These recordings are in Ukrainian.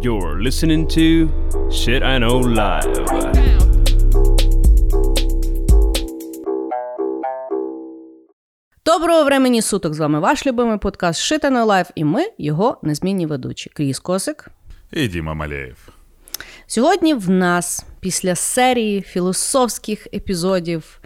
You're listening to Shit I Know Live. Доброго времені суток! З вами ваш любимий подкаст Shit I Know Live і ми, його незмінні ведучі. Кріс Косик. І Діма Малеєв. Сьогодні в нас після серії філософських епізодів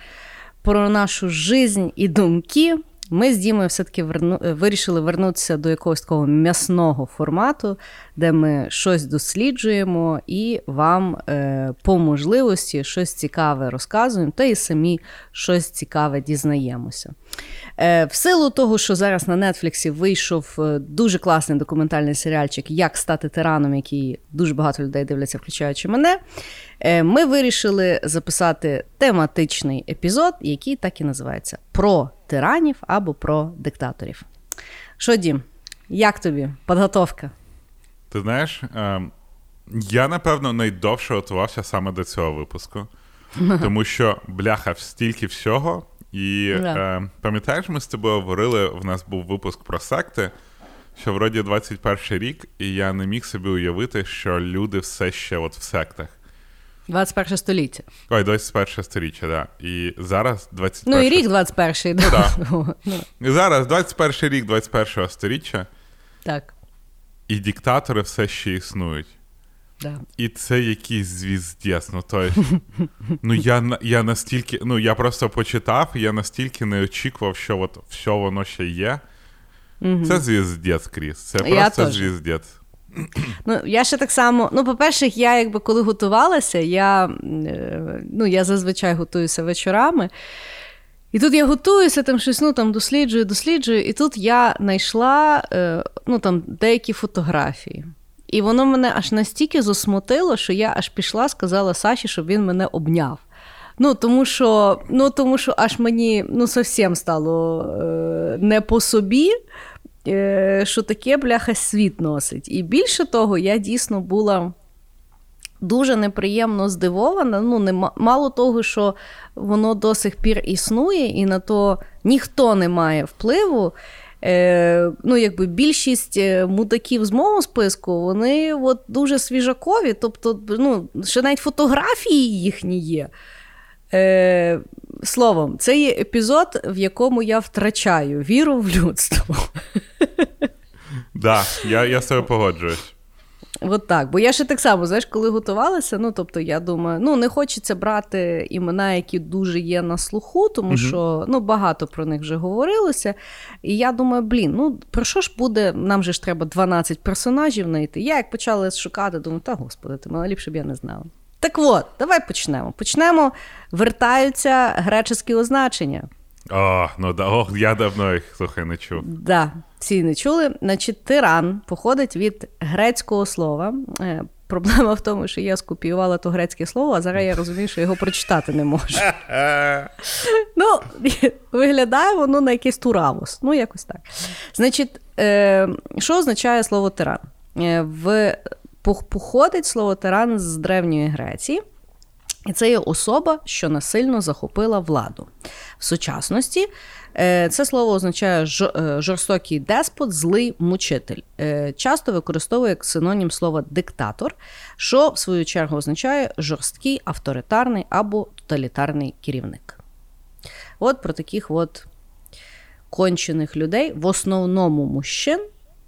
про нашу жизнь і думки ми з Дімою все-таки верну... вирішили вернутися до якогось такого м'ясного формату, де ми щось досліджуємо і вам е, по можливості щось цікаве розказуємо, та і самі щось цікаве дізнаємося. Е, В силу того, що зараз на Нетфліксі вийшов е, дуже класний документальний серіальчик Як стати тираном, який дуже багато людей дивляться, включаючи мене. Е, Ми вирішили записати тематичний епізод, який так і називається Про тиранів або про диктаторів. Що, Дім, як тобі підготовка? Ти знаєш, е, я напевно найдовше готувався саме до цього випуску, тому що бляха стільки всього. І Да. е, пам'ятаєш, ми з тобою говорили, в нас був випуск про секти, що вроді 21 рік, і я не міг собі уявити, що люди все ще от в сектах. 21 століття. Ой, 21 сторіччя, да. І зараз 21 Ну і рік 21-й. Ну, да. Ну, І зараз 21 рік 21 сторіччя, так. і диктатори все ще існують. Да. І це якийсь звіздець. Ну, то, ну я, на- я настільки, ну я просто почитав, я настільки не очікував, що от все воно ще є. Це звіздець, Кріс. Це просто звіздець. Ну, я ще так само. Ну, по-перше, я якби коли готувалася, я, е, ну, я зазвичай готуюся вечорами. І тут я готуюся, там щось ну, там, досліджую, досліджую, і тут я знайшла е, ну, там, деякі фотографії. І воно мене аж настільки засмутило, що я аж пішла, сказала Саші, щоб він мене обняв. Ну, тому що, ну, тому що аж мені ну, зовсім стало е, не по собі, що таке бляха світ носить. І більше того, я дійсно була дуже неприємно здивована. Ну, не, мало того, що воно до сих пір існує, і на то ніхто не має впливу. Е, ну, якби більшість е, мудаків з мого списку, вони от дуже свіжакові, тобто, ну, ще навіть фотографії їхні є. Е, словом, це є епізод, в якому я втрачаю віру в людство. Да, я, я з тобою погоджуюсь. От так. Бо я ще так само, знаєш, коли готувалася, ну тобто я думаю, ну не хочеться брати імена, які дуже є на слуху, тому що ну багато про них вже говорилося. І я думаю, блін, ну про що ж буде? Нам же ж треба 12 персонажів знайти. Я як почала шукати, думаю, та господи, ти мене ліпше б я не знала. Так от, давай почнемо. Почнемо. Вертаються греческі означення. О, ну да, ох, я давно їх слухай не чув. Да, всі не чули. Значить, тиран походить від грецького слова. Е, Проблема в тому, що я скопіювала то грецьке слово, а зараз я розумію, що його прочитати не можу. Ну, виглядає воно на якийсь туравус. Ну, якось так. Значить, е, що означає слово тиран? Е, в, походить слово тиран з Древньої Греції. І це є особа, що насильно захопила владу. В сучасності е, це слово означає е, жорстокий деспот, злий мучитель. Е, Часто використовує як синонім слова диктатор, що в свою чергу означає жорсткий, авторитарний або тоталітарний керівник. От про таких от кончених людей, в основному мужчин.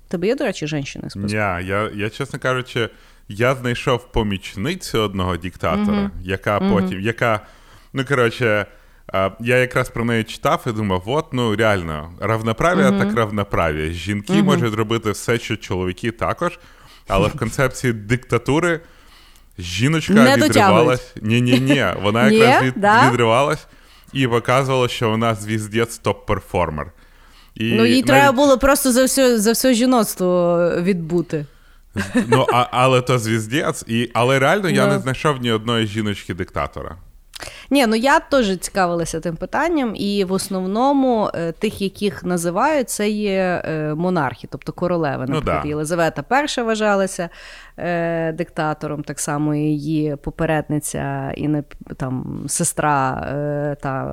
Тебе є, до речі, жінки з Ні, я, я, чесно кажучи, я знайшов помічницю одного диктатора, яка потім, яка, ну коротше, я якраз про неї читав і думав: от, ну реально, равноправ'я так равноправ'я. Жінки можуть робити все, що чоловіки також, але в концепції диктатури жіночка Не відривалась. Ні, ні, ні. Вона якраз від, Да? відривалась і показувала, що вона звіздець топ-перформер. І Ну, їй навіть- треба було просто за все, за все жіноцтво відбути. Ну, а, але то звіздець, і, але реально я no. не знайшов ні одної жіночки-диктатора. Ні, ну я теж цікавилася тим питанням, і в основному е, тих, яких називають, це є е, монархи, тобто королеви. Ну да. Єлизавета І вважалася е, диктатором, так само і її попередниця і не там сестра е, та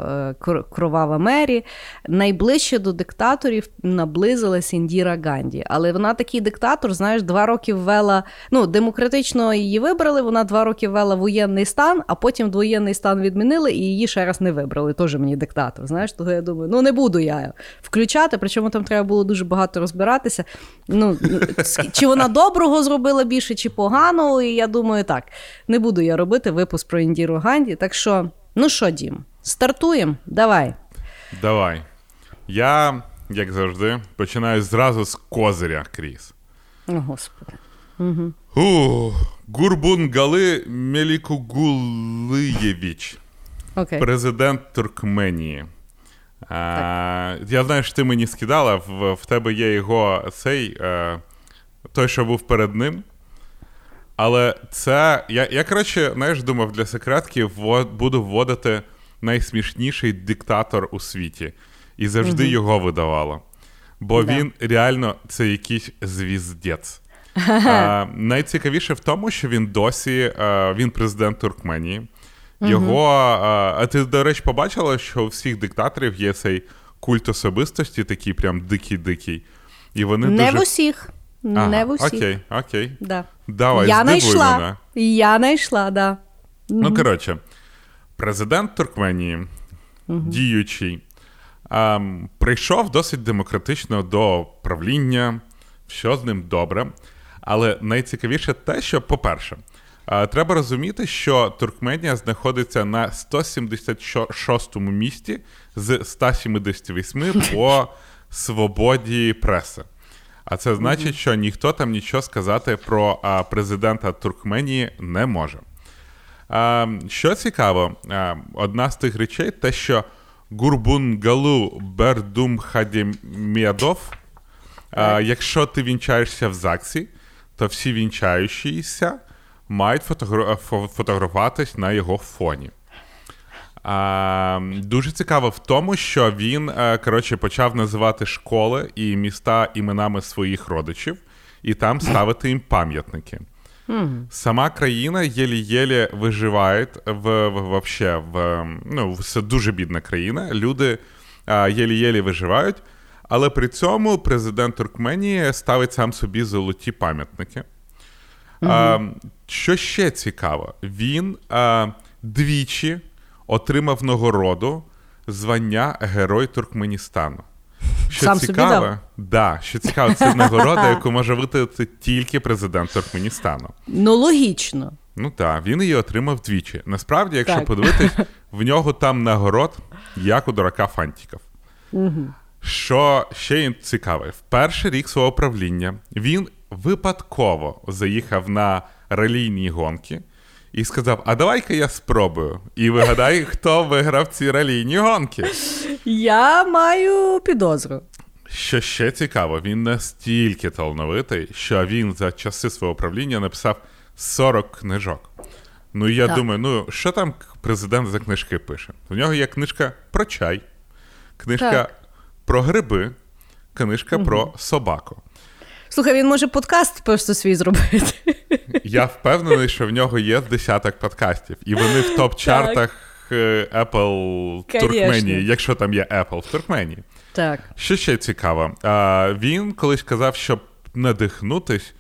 е, Кровава Мері. Найближче до диктаторів наблизилась Індіра Ганді. Але вона такий диктатор, знаєш, два роки ввела. Ну, демократично її вибрали. Вона два роки ввела воєнний стан, а потім воєнний стан відмінили і її ще раз не вибрали. Теж мені диктатор. Знаєш, того я думаю, ну не буду я включати. Причому там треба було дуже багато розбиратися. Ну чи вона доброго зробила більше, чи поганого. І я думаю, так не буду я робити випуск про Індіру Ганді. Так що, ну що, Дім, стартуємо? Давай. Давай. Я, як завжди, починаю зразу з козиря, Кріс. О, Господи. У, Гурбунгали Мелікугулиєвіч, Окей. президент Туркменії. А, я знаю, що ти мені скидала, в, в тебе є його цей, е, той, що був перед ним. Але це. Я, я коротше, знаєш, думав, для секретки буду вводити найсмішніший диктатор у світі. І завжди його видавало. Бо Да. він реально це якийсь звіздець. Найцікавіше в тому, що він досі а, він президент Туркменії. Його, а, а ти, до речі, побачила, що у всіх диктаторів є цей культ особистості, такий прям дикий-дикий. І вони Не дуже... в усіх. Ага, Не в усіх. Окей, окей. Да. Давай, я знайшла. мене. Я знайшла, да. Ну, коротше, президент Туркменії, діючий, ем, прийшов досить демократично до правління, що з ним добре. Але найцікавіше те, що, по-перше, треба розуміти, що Туркменія знаходиться на 176-му місці з 178 по свободі преси. А це значить, що ніхто там нічого сказати про президента Туркменії не може. Що цікаво, одна з тих речей, те, що Гурбунгалу Бердумхадімєдов, а, якщо ти вінчаєшся в ЗАГСі, то всі вінчаючіся мають фотогра- фотографуватись на його фоні. А, дуже цікаво в тому, що він е, коротше, почав називати школи і міста іменами своїх родичів, і там ставити їм пам'ятники. Сама країна єлі-єлі виживає в, в, вообще, в, ну, це дуже бідна країна. Люди а, єлі-єлі виживають, але при цьому президент Туркменії ставить сам собі золоті пам'ятники. А, що ще цікаво, він а, двічі отримав нагороду звання Герой Туркменістану. Що Сам собі цікаво, дав? да, що цікаво, це нагорода, яку може витратити тільки президент Туркменістану. Ну, логічно. Ну так, він її отримав двічі. Насправді, якщо Так. подивитись, в нього там нагород, як у дурака Фантіков. Що ще цікаве, в перший рік свого правління він випадково заїхав на релійні гонки і сказав: А давай-ка я спробую. І вигадай, хто виграв ці релійні гонки. Я маю підозру. Що ще цікаво, він настільки талановитий, що він за часи свого правління написав 40 книжок. Ну, я Так. думаю, ну що там президент за книжки пише? У нього є книжка про чай, книжка Так. про гриби, книжка про собаку. Слухай, він може подкаст просто свій зробити. Я впевнений, що в нього є десяток подкастів, і вони в топ-чартах е, Apple в. Туркменії, якщо там є Apple в Туркменії. Так. Що ще цікаво, він колись казав, щоб надихнутись,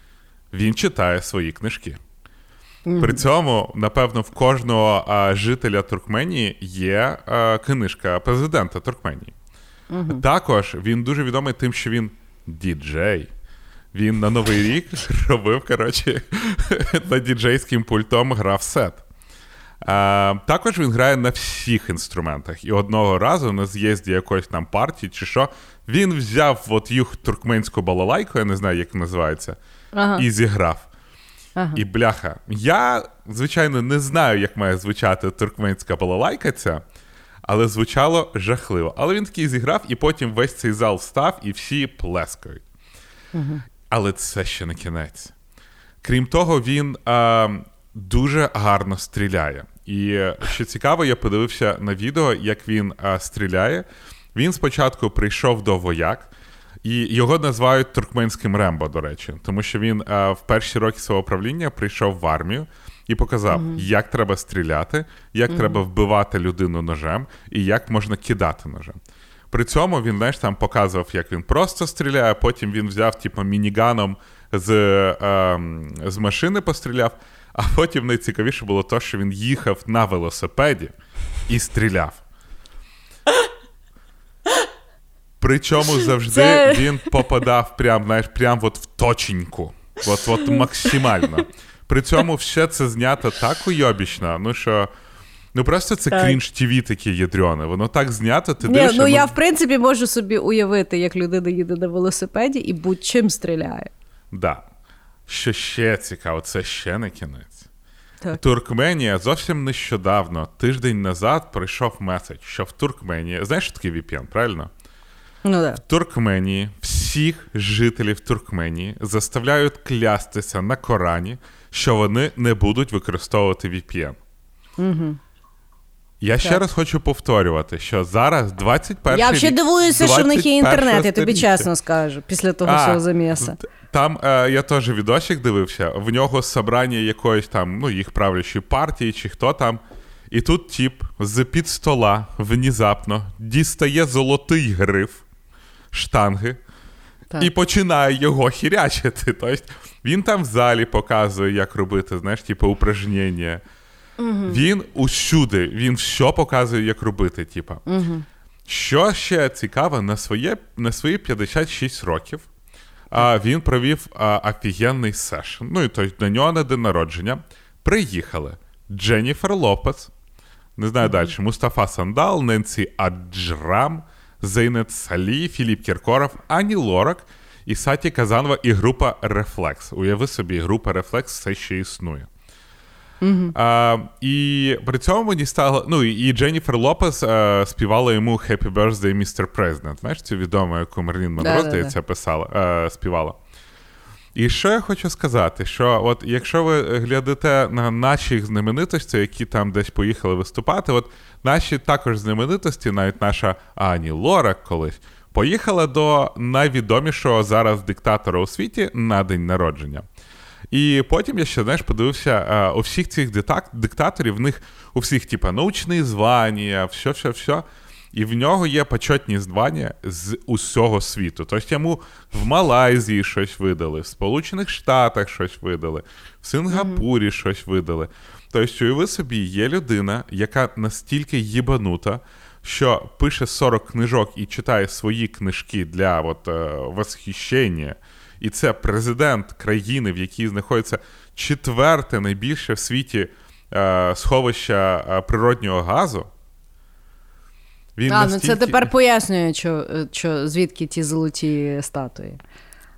він читає свої книжки. При цьому, напевно, в кожного а, жителя Туркменії є а, книжка президента Туркменії. Також він дуже відомий тим, що він діджей. Він на Новий рік робив, коротше, на діджейським пультом грав сет. А, також він грає на всіх інструментах. І одного разу на з'їзді якоїсь там партії чи що, він взяв от їх туркменську балалайку, я не знаю, як називається, Ага. і зіграв. Ага. І бляха. Я, звичайно, не знаю, як має звучати туркменська балалайка ця, але звучало жахливо. Але він такий зіграв, і потім весь цей зал встав, і всі плескають. Але це ще не кінець. Крім того, він е, дуже гарно стріляє. І що цікаво, я подивився на відео, як він а, стріляє. Він спочатку прийшов до вояк, і його називають туркменським Рембо, до речі, тому що він а, в перші роки свого правління прийшов в армію і показав, mm-hmm. як треба стріляти, як mm-hmm. треба вбивати людину ножем і як можна кидати ножем. При цьому він знаєш, там показував, як він просто стріляє, потім він взяв типу, мініганом з е, з машини постріляв, а потім найцікавіше було те, що він їхав на велосипеді і стріляв. Причому завжди Це... він попадав прям, знаєш, прям от в точеньку. От, от максимально. При цьому все це знято так уйобічно, ну що. Ну просто це крінж ТВ таке ядрьоне. Воно так знято, ти Ні, дивишся, Ну я в принципі можу собі уявити, як людина їде на велосипеді і будь-чим стріляє. Да. Що ще цікаво, це ще не кінець. Так. Туркменія зовсім нещодавно, тиждень назад, прийшов меседж, що в Туркменії, знаєш, що таке VPN, правильно? Ну, да. В Туркменії всіх жителів Туркменії заставляють клястися на Корані, що вони не будуть використовувати VPN. Угу. Я ще раз хочу повторювати, що зараз 21 Я взагалі дивуюся, що в них є інтернет, я тобі чесно скажу, після того а, всього заміса. Там е, я теж відосик дивився, в нього собрання якоїсь там, ну, їх правлячої партії, чи хто там. І тут тіп з під стола внезапно дістає золотий гриф штанги так. і починає його хірячити. Тобто Він там в залі показує, як робити, знаєш, типу, упражнення. Угу. Він усюди, він все показує, як робити. Типу. Угу. Що ще цікаво, на своє, на свої 56 років а, він провів а, офігенний сешн. Ну і тобто, на нього на день народження приїхали Дженніфер Лопес, не знаю далі, Мустафа Сандал, Ненсі Аджрам, Зейнет Салі, Філіп Кіркоров, Ані Лорак і Саті Казанова і група Рефлекс. Уяви собі, група Рефлекс все ще існує. Mm-hmm. А, І при цьому мені стало. Ну, і Дженніфер Лопес а, співала йому Happy Birthday, Mr. President. Знаєш, цю відому, яку Мерлін Монро, здається, писала, а, співала. І що я хочу сказати, що от якщо ви глядите на наші знаменитості, які там десь поїхали виступати, от наші також знаменитості, навіть наша Ані Лорак колись, поїхала до найвідомішого зараз диктатора у світі на день народження. І потім я ще знаєш, подивився а, у всіх цих диктаторів, в них у всіх, типа, научні звання, все, все, все. І в нього є почетні звання з усього світу. Тобто йому в Малайзії щось видали, в Сполучених Штатах щось видали, в Сингапурі mm-hmm. щось видали. Тобто, уяви собі, є людина, яка настільки їбанута, що пише 40 книжок і читає свої книжки для от, е, восхищення. І це президент країни, в якій знаходиться четверте найбільше в світі е, сховища е, природнього газу. Він а, настільки... ну це тепер пояснює, що, що звідки ті золоті статуї.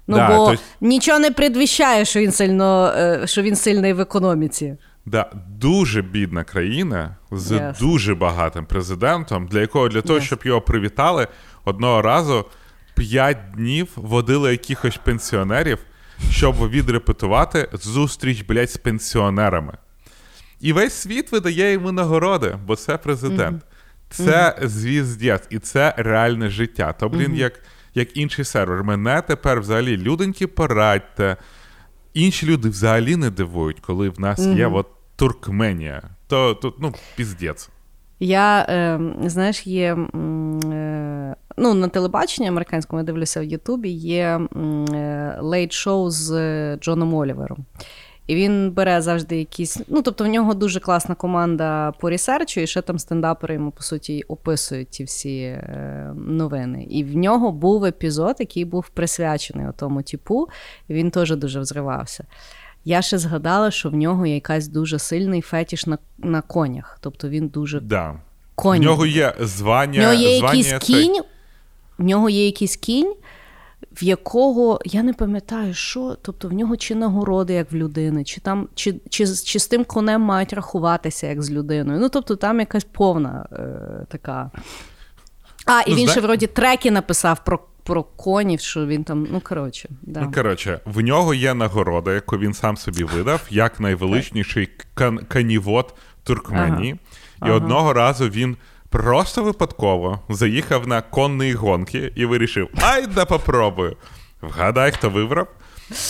Ну, да, бо то... нічого не предвіщає, що він сильно, е, що він сильний в економіці. Да, Дуже бідна країна з yes. дуже багатим президентом, для якого для того, yes. щоб його привітали, одного разу п'ять днів водили якихось пенсіонерів, щоб відрепетувати зустріч, блядь, з пенсіонерами. І весь світ видає йому нагороди, бо це президент. Mm-hmm. Це mm-hmm. звіздець, і це реальне життя. То, блін, mm-hmm. як як інший сервер. Мене тепер взагалі людоньки порадьте. Інші люди взагалі не дивують, коли в нас є от Туркменія. То тут, ну, піздець. Я, е, знаєш, є е, ну, на телебаченні американському я дивлюся в Ютубі, є late-шоу з Джоном Олівером. І він бере завжди якісь. Ну, тобто, в нього дуже класна команда по ресерчу, і ще там стендапери йому, по суті, описують ті всі е, новини. І в нього був епізод, який був присвячений тому типу, і він теж дуже взривався. Я ще згадала, що в нього є якась дуже сильний фетіш на на конях. Тобто він дуже да. коні. В нього є звання. В нього є звання якийсь кінь, в нього є якийсь кінь в якого я не пам'ятаю, що, тобто в нього чи нагороди, як в людини, чи там, чи, чи, чи з тим конем мають рахуватися як з людиною. Ну, тобто, там якась повна е, така. А, і ну, він ще вроді треки написав про про конів, що він там. Ну, коротше, да. Ну, коротше, в нього є нагорода, яку він сам собі видав, як найвеличніший кан- канівод Туркменії. Ага. І одного разу він просто випадково заїхав на конні гонки і вирішив: ай да попробую. Вгадай, хто виграв.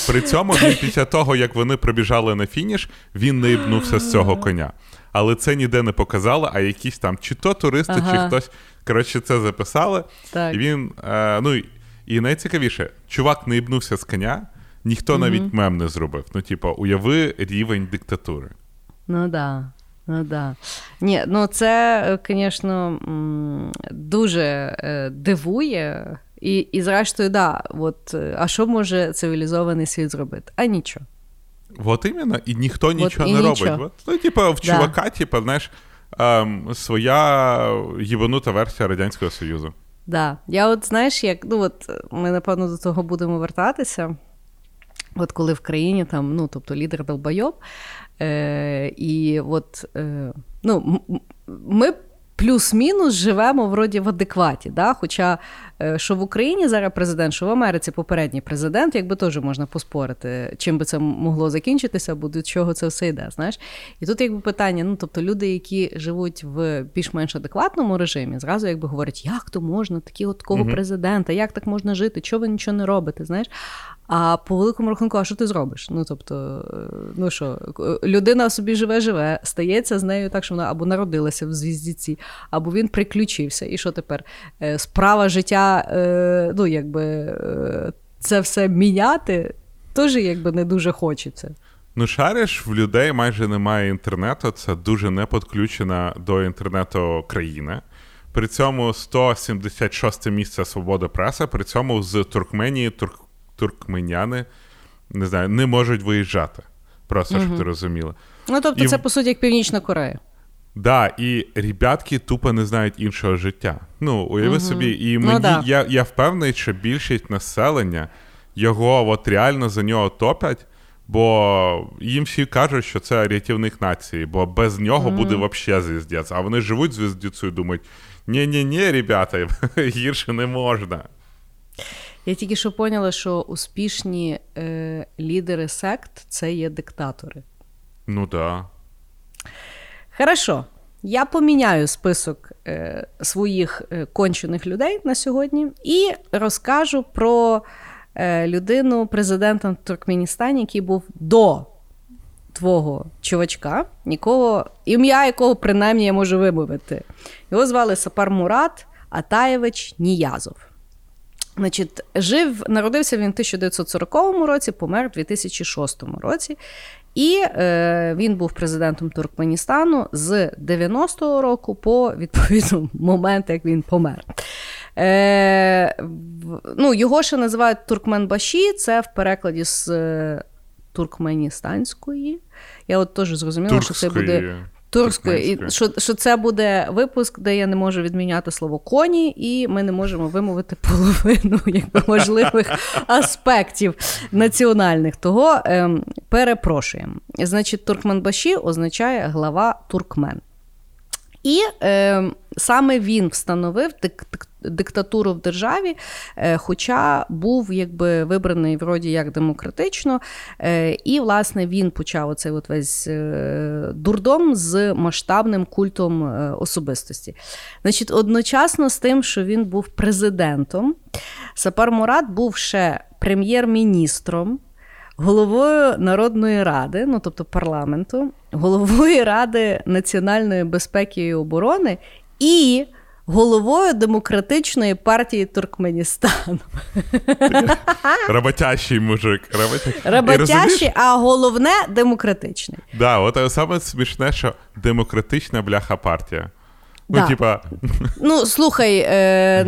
При цьому він після того, як вони пробіжали на фініш, він не їбнувся з цього коня. Але це ніде не показало, а якісь там чи то туристи, чи хтось. Коротше, це записали. Так. І він. Е, ну, і- найцікавіше, чувак не їбнувся з коня, ніхто навіть мем не зробив. Ну, типу, уяви рівень диктатури. Ну да. Ну да. Ні, ну це, е, звісно, дуже е, дивує. І, і зрештою, да, от, е, а що може цивілізований світ зробити? А нічого. От іменно, і ніхто нічого і не нічого. робить. От, ну, типу, в чувака, типу, знаєш, ем, своя їбанута версія Радянського Союзу. Да. Я от знаєш, як ну от ми напевно до того будемо вертатися. От коли в країні там, ну тобто лідер долбойоб, е, і от е, ну, ми плюс-мінус живемо вроді в адекваті. Да? Хоча е, що в Україні зараз президент, що в Америці попередній президент, якби теж можна поспорити, чим би це могло закінчитися, або до чого це все йде. Знаєш? І тут якби питання: ну тобто люди, які живуть в більш-менш адекватному режимі, зразу якби говорять, як то можна, такі от такого президента, як так можна жити, чого ви нічого не робите, знаєш? А по великому рахунку, а що ти зробиш? Ну тобто, е, ну що, е, людина собі живе, живе, стається з нею так, що вона або народилася в звіздіці, або він приключився. І що тепер? Е, Справа життя, ну якби це все міняти, теж якби не дуже хочеться. Ну, шариш, в людей майже немає інтернету. Це дуже не підключена до інтернету країна. При цьому 176 місце свободи преси, при цьому з Туркменії турк, туркменяни не знаю, не можуть виїжджати. Просто щоб ти розуміла. Ну тобто, І це по суті як Північна Корея. Да, і ребятки тупо не знають іншого життя. Ну, уяви собі, і Ну мені да. я, я впевнений, що більшість населення його от реально за нього топять, бо їм всі кажуть, що це рятівник нації, бо без нього буде взагалі звіздець. А вони живуть звіздецю і думають: ні-ні-ні, ребята, гірше не можна. Я тільки що поняла, що успішні е, лідери сект це є диктатори. Ну да. Хорошо. Я поміняю список е, своїх е, кончених людей на сьогодні і розкажу про е, людину президента Туркменістані, який був до твого чувачка, нікого, ім'я якого принаймні я можу вимовити. Його звали Сапар Мурат Атаєвич Ніязов. Значить, жив, народився він в 1940 році, помер в 2006 році. І е, він був президентом Туркменістану з 90-го року по відповідно момент, як він помер. Е, ну, його ще називають Туркменбаші, це в перекладі з е, туркменістанської. Я от теж зрозуміла, що це буде Туркської. І що, що це буде випуск, де я не можу відміняти слово коні, і ми не можемо вимовити половину якби, можливих аспектів національних. Того ем, перепрошуємо. Значить, Туркменбаші означає глава туркмен. І е, саме він встановив дик- дик- диктатуру в державі, е, хоча був якби вибраний вроді як демократично. Е, і, власне, він почав оцей от весь е, дурдом з масштабним культом е, особистості. Значить, одночасно з тим, що він був президентом, Сапар Мурат був ще прем'єр-міністром. Головою Народної ради, ну тобто парламенту, головою Ради національної безпеки і оборони і головою Демократичної партії Туркменістану. Роботящий мужик. Роботящий. А головне демократичний. Да, от саме смішне, що демократична бляха партія. Ну, Да. типа, Ну, слухай, е,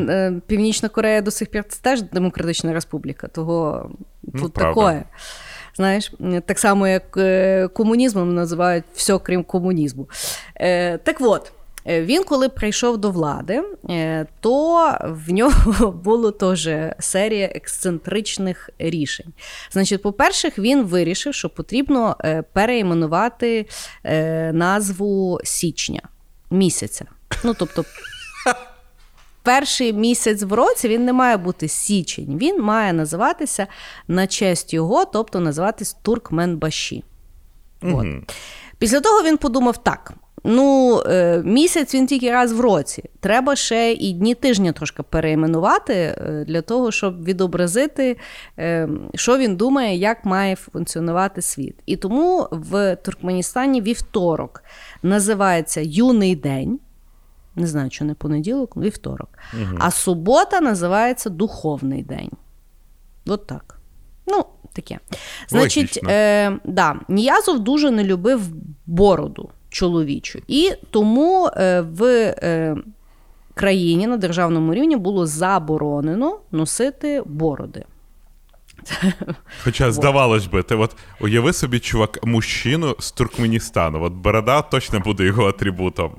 е, Північна Корея до сих пір це теж демократична республіка, того Ну, тут правда. такое. Знаєш, так само, як е, комунізмом називають все крім комунізму. Е, так от. е, Він, коли прийшов до влади, то в нього було теж серія ексцентричних рішень. Значить, по-перше, він вирішив, що потрібно переіменувати назву січня місяця. Ну, тобто, перший місяць в році він не має бути січень, він має називатися на честь його, тобто називатись Туркменбаші. От. Після того він подумав так: Ну, е, місяць він тільки раз в році. Треба ще і дні тижня трошки переіменувати е, для того, щоб відобразити, е, що він думає, як має функціонувати світ. І тому в Туркменістані вівторок називається Юний день. Не знаю, що не понеділок, вівторок. Угу. А субота називається Духовний день. От так. Ну, таке. Значить, е, да, Ніязов дуже не любив бороду чоловічу. І тому е, в е, країні на державному рівні було заборонено носити бороди. Хоча, здавалось би, ти от уяви собі, чувак, мужчину з Туркменістану. От борода точно буде його атрибутом.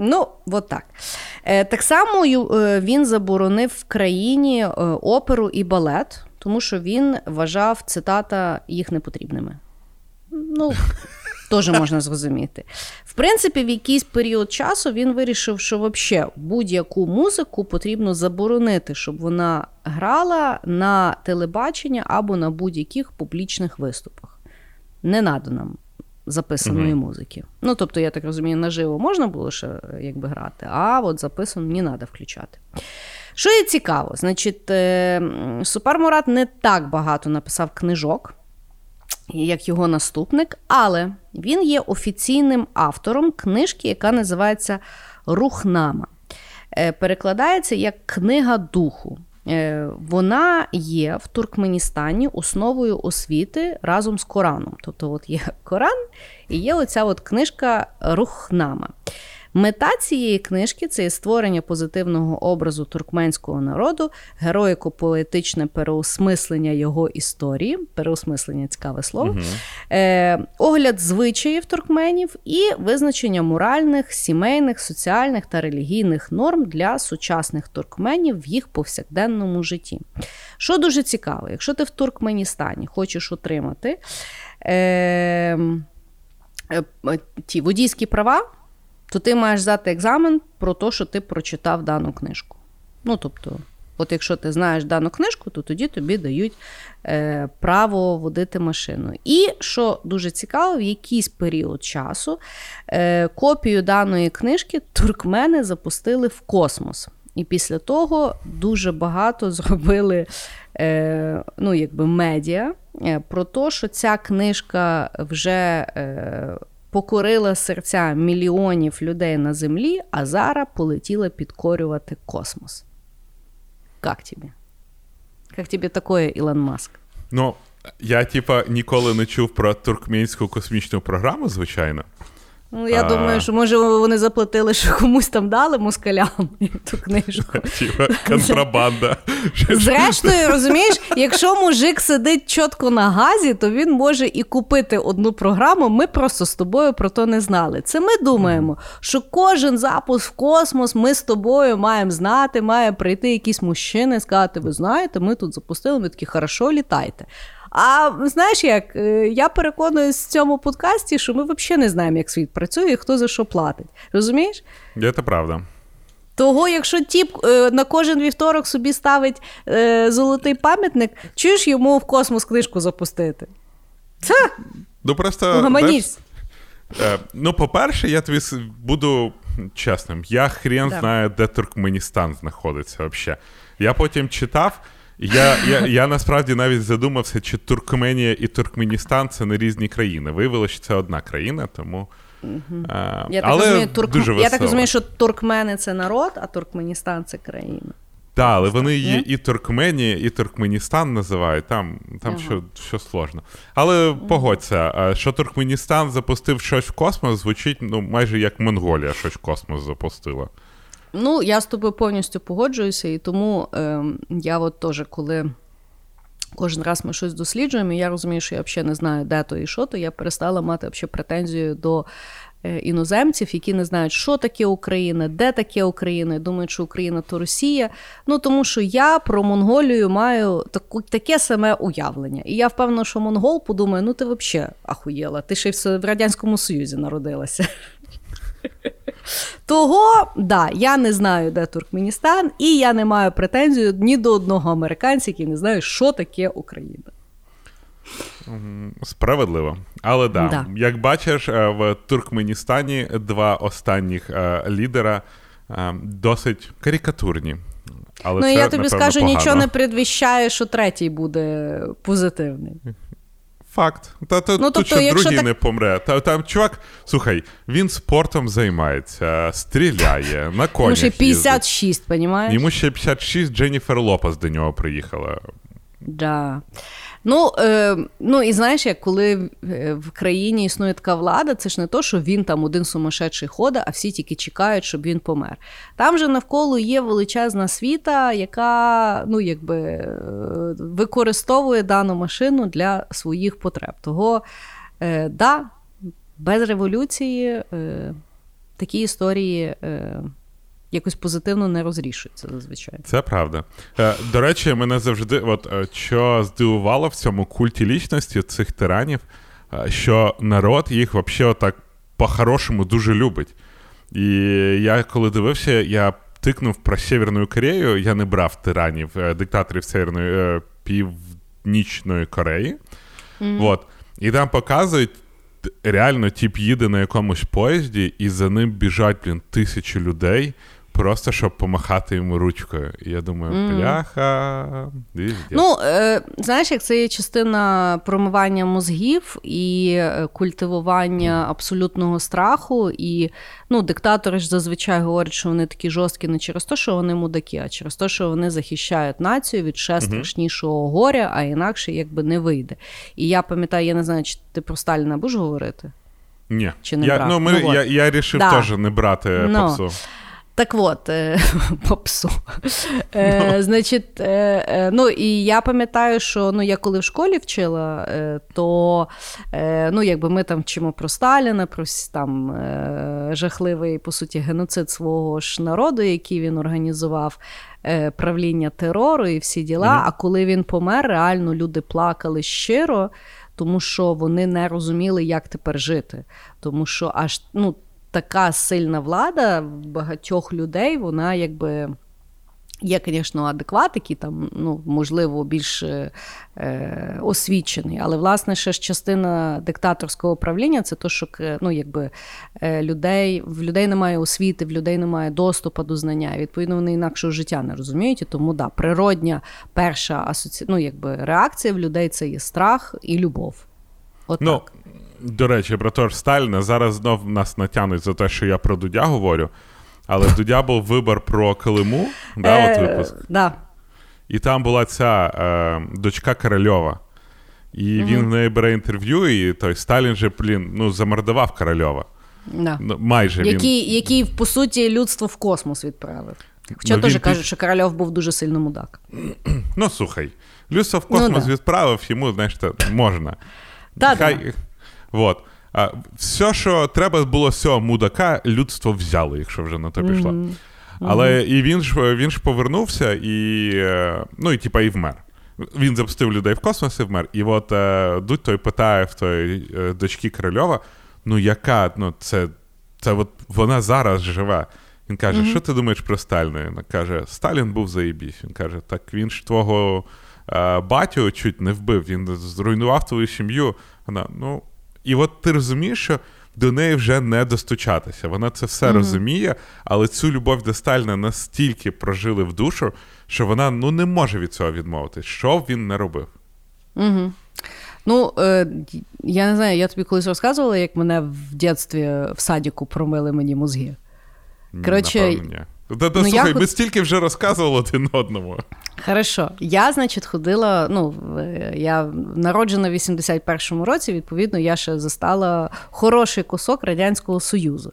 Ну, от так. Е, так само він заборонив в країні оперу і балет, тому що він вважав цитата їх непотрібними. Ну, теж можна зрозуміти. В принципі, в якийсь період часу він вирішив, що взагалі будь-яку музику потрібно заборонити, щоб вона грала на телебачення або на будь-яких публічних виступах. Не надо нам записаної угу. музики. Ну, тобто, я так розумію, наживо можна було ще якби грати, а от записану не треба включати. Що є цікаво, значить, е, Супар Мурат не так багато написав книжок як його наступник, але він є офіційним автором книжки, яка називається Рухнама. Е, перекладається як Книга Духу. Е, вона є в Туркменістані основою освіти разом з Кораном. Тобто, от є Коран і є оця от книжка Рухнама. Мета цієї книжки це створення позитивного образу туркменського народу, героїко-поетичне переосмислення його історії, переосмислення цікаве слово, угу. е, огляд звичаїв туркменів і визначення моральних, сімейних, соціальних та релігійних норм для сучасних туркменів в їх повсякденному житті. Що дуже цікаво, якщо ти в Туркменістані хочеш отримати е, е, ті водійські права то ти маєш здати екзамен про те, що ти прочитав дану книжку. Ну, тобто, от якщо ти знаєш дану книжку, то тоді тобі дають е, право водити машину. І що дуже цікаво, в якийсь період часу е, копію даної книжки туркмени запустили в космос. І після того дуже багато зробили е, ну, якби медіа е, про те, що ця книжка вже. Е, покорила серця мільйонів людей на землі, а зараз полетіла підкорювати космос. Як тобі? Як тобі такое, Ілон Маск? Ну, я, типа, ніколи не чув про туркменську космічну програму, звичайно. Ну, я а... думаю, що може вони заплатили, що комусь там дали москалям ту книжку. Контрабанда. Зрештою, розумієш, якщо мужик сидить чітко на газі, то він може і купити одну програму. Ми просто з тобою про то не знали. Це ми думаємо, що кожен запуск в космос ми з тобою маємо знати, має прийти якийсь мужчина і сказати: ви знаєте, ми тут запустили, ми такі хорошо літайте. А знаєш як? Е, я переконуюсь в цьому подкасті, що ми взагалі не знаємо, як світ працює і хто за що платить. Розумієш? Це правда. Того, якщо тіп е, на кожен вівторок собі ставить е, золотий пам'ятник, чуєш йому в космос книжку запустити? Це ну, просто, Гуманіст. Е, ну, по-перше, я тобі буду чесним. Я хрен да. знаю, де Туркменістан знаходиться взагалі. Я потім читав. Я я, я насправді навіть задумався, чи Туркменія і Туркменістан це не різні країни. Виявилося, що це одна країна, тому. Угу. А, я, так розумію, турк... дуже я так розумію, що туркмени це народ, а Туркменістан це країна. Так, але вони є і Туркменія, і Туркменістан називають, там там ага. що що сложно. Але погодься, що Туркменістан запустив щось в космос, звучить ну, майже як Монголія щось в космос запустила. Ну, я з тобою повністю погоджуюся, і тому е, я от теж, коли кожен раз ми щось досліджуємо, і я розумію, що я взагалі не знаю, де то і що, то я перестала мати взагалі претензію до е, іноземців, які не знають, що таке Україна, де таке Україна, думають, що Україна то Росія. Ну тому що я про Монголію маю таку, таке саме уявлення. І я впевнена, що монгол подумає, ну ти взагалі ахуєла, ти ще в Радянському Союзі народилася. Того, да, я не знаю, де Туркменістан, і я не маю претензію ні до одного американця, який не знає, що таке Україна. Справедливо. Але да, Да. як бачиш, е, в Туркменістані два останніх е, лідера е, досить карикатурні. Але ну, це, я тобі напевно, скажу, погано. нічого не предвіщає, що третій буде позитивний. Факт. Та, то, Ну, тобто, якщо другий так- не помре. Та, там чувак, слухай, він спортом займається, стріляє, на конях що їздить. 56, понімаєш? Йому ще 56, Дженніфер Лопес до нього приїхала. Да. Ну, е, ну і знаєш, як коли е, в країні існує така влада, це ж не то, що він там один сумасшедший ходить, а всі тільки чекають, щоб він помер. Там же навколо є величезна світа, яка ну, якби, е, використовує дану машину для своїх потреб. Того, е, да, без революції е, такі історії. Е, Якось позитивно не розрішуються зазвичай. Це правда. Е, До речі, мене завжди, от е, що здивувало в цьому культі лічності цих тиранів, е, що народ їх взагалі так по-хорошому дуже любить. І я коли дивився, я тикнув про Северну Корею, я не брав тиранів, диктаторів Северної Північної Кореї. От. І там показують. Реально, тип їде на якомусь поїзді, і за ним біжать, блін, тисячі людей, просто щоб помахати йому ручкою. І я думаю, бляха. віздець». Ну, е, знаєш, як це є частина промивання мозгів і е, культивування абсолютного страху. І ну, диктатори ж зазвичай говорять, що вони такі жорсткі не через те, що вони мудаки, а через те, що вони захищають націю від ще страшнішого горя, а інакше якби не вийде. І я пам'ятаю, я не знаю, чи ти про Сталіна будеш говорити? Ні. Чи не я, брав? ну, ми, Ну, я, я рішив Да. теж не брати Ну. попсу. Так от, е, попсу. Значить, е, ну і я пам'ятаю, що ну, я коли в школі вчила, то ну, якби ми там вчимо про Сталіна, про там е, жахливий, по суті, геноцид свого ж народу, який він організував. е, Правління терору і всі діла. А коли він помер, реально люди плакали щиро, тому що вони не розуміли, як тепер жити. Тому що аж ну, така сильна влада в багатьох людей, вона якби. Є, звісно, адекват, який там, ну, можливо, більш е, е, освічений, але власне ще ж частина диктаторського управління це то, що ну, якби, е, людей, в людей немає освіти, в людей немає доступу до знання. І, відповідно, вони інакшого життя не розуміють. І тому да, природня перша асоці... ну, якби, реакція в людей це є страх і любов. От Ну, так. До речі, про того Сталіна, зараз знов нас натягнуть за те, що я про Дудя говорю. Але Дудя був вибор про Килиму, да, от Е, випуск. да. І там була ця е, дочка Корольова. І він в неї бере інтерв'ю, і той Сталін же, блін, ну, замордував Корольова. Да. Ну, майже він. Який, який, по суті, людство в космос відправив. Хоча Ну, теж він кажуть, що Корольов був дуже сильно мудак. Ну, слухай, людство в космос Ну, да. відправив, йому, знаєш, можна. Та-да. Хай... Вот. А, все, що треба було з цього мудака, людство взяло, якщо вже на то пішло. Але і він ж він ж повернувся і. е, Ну, і типа і вмер. Він запустив людей в космос і вмер. І от е, Дудь той питає в той е, дочки Корольова: ну, яка, ну, це, це от вона зараз живе. Він каже: що ти думаєш про Сталіна? Вона каже: Сталін був заєбісь. Він каже: так він ж твого батю чуть не вбив, він зруйнував твою сім'ю. Вона, ну. І от ти розумієш, що до неї вже не достучатися. Вона це все розуміє, але цю любов до Сталіна настільки прожили в душу, що вона ну не може від цього відмовитись. Що б він не робив? Угу. Ну, е, я не знаю, я тобі колись розказувала, як мене в дитинстві в садіку промили мені мозги. Коротше. Та, та, ну, я слухай, хот- ми стільки вже розказували один одному. Хорошо. Я, значить, ходила. Ну, я народжена в 81-му році, відповідно, я ще застала хороший кусок Радянського Союзу.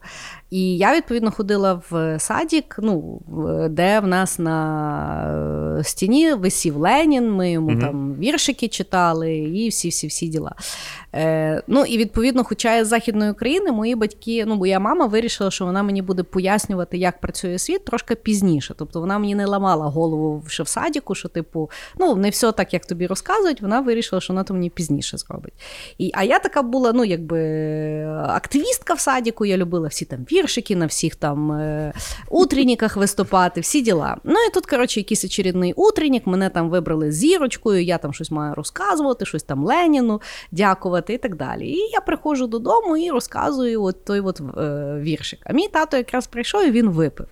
І я, відповідно, ходила в садік, ну, де в нас на е, стіні висів Ленін, ми йому там віршики читали і всі-всі-всі діла. Е, ну, і відповідно, хоча я з Західної України, мої батьки, ну, моя мама вирішила, що вона мені буде пояснювати, як працює світ трошки пізніше. Тобто вона мені не ламала голову ще в садіку, що, типу, ну, не все так, як тобі розказують, вона вирішила, що вона то мені пізніше зробить. І, А я така була, ну, якби активістка в садіку, я любила всі там віршики, на всіх там е, утренніках виступати, всі діла. Ну і тут, коротше, якийсь очередний утреннік, мене там вибрали зірочкою, я там щось маю розказувати, щось там Леніну дякувати і так далі. І я приходжу додому і розказую от той от е, віршик. А мій тато якраз прийшов і він випив.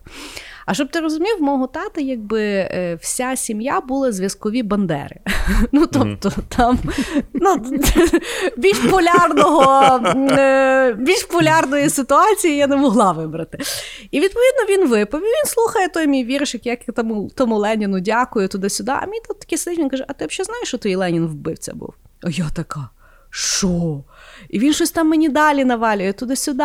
А щоб ти розумів, мого тата, якби е, вся сім'я була зв'язкові бандери. Ну тобто там ну, більш полярного, е, більш полярної ситуації я не могла вибрати. І відповідно він випив. і Він слухає той мій віршик, як я тому, тому Леніну дякую туди-сюди. А мій тут такий сидить, він каже: А ти взагалі знаєш, що той Ленін вбивця був? А я така. Що? І він щось там мені далі навалює туди-сюди.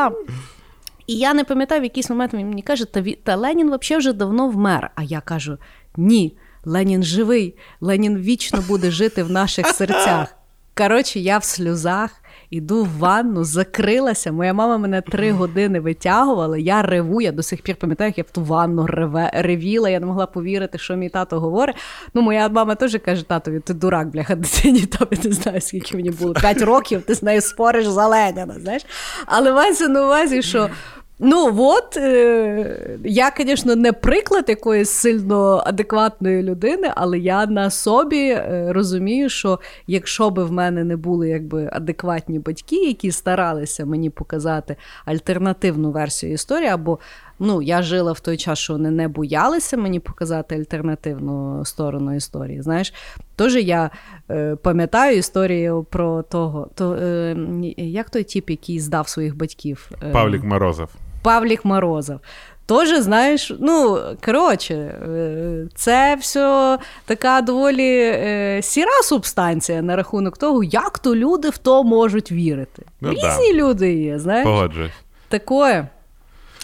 І я не пам'ятаю, в якийсь момент він мені каже, та, та Ленін взагалі вже давно вмер. А я кажу: ні, Ленін живий, Ленін вічно буде жити в наших серцях. Коротше, я в сльозах. Іду в ванну, закрилася. Моя мама мене три години витягувала. Я реву, я до сих пір пам'ятаю, як я в ту ванну реве, ревіла. Я не могла повірити, що мій тато говорить. Ну, моя мама теж каже: татові, ти дурак, бляха, дитині, тобі не знаю, скільки мені було. П'ять років ти з нею спориш за Леніна, знаєш. Але мається на увазі, що Ну от е, я, звісно, не приклад якоїсь сильно адекватної людини, але я на собі е, розумію, що якщо би в мене не були якби адекватні батьки, які старалися мені показати альтернативну версію історії, або ну, я жила в той час, що вони не боялися мені показати альтернативну сторону історії. Знаєш, Тож я е, пам'ятаю історію про того, то е, як той тіп, який здав своїх батьків? Е, Павлік Морозов. Павлік Морозов. Тоже, знаєш, ну, коротше, е, це все така доволі е, сіра субстанція на рахунок того, як то люди в то можуть вірити. Ну, Різні да. люди є, знаєш. Погоджуюсь. Такое.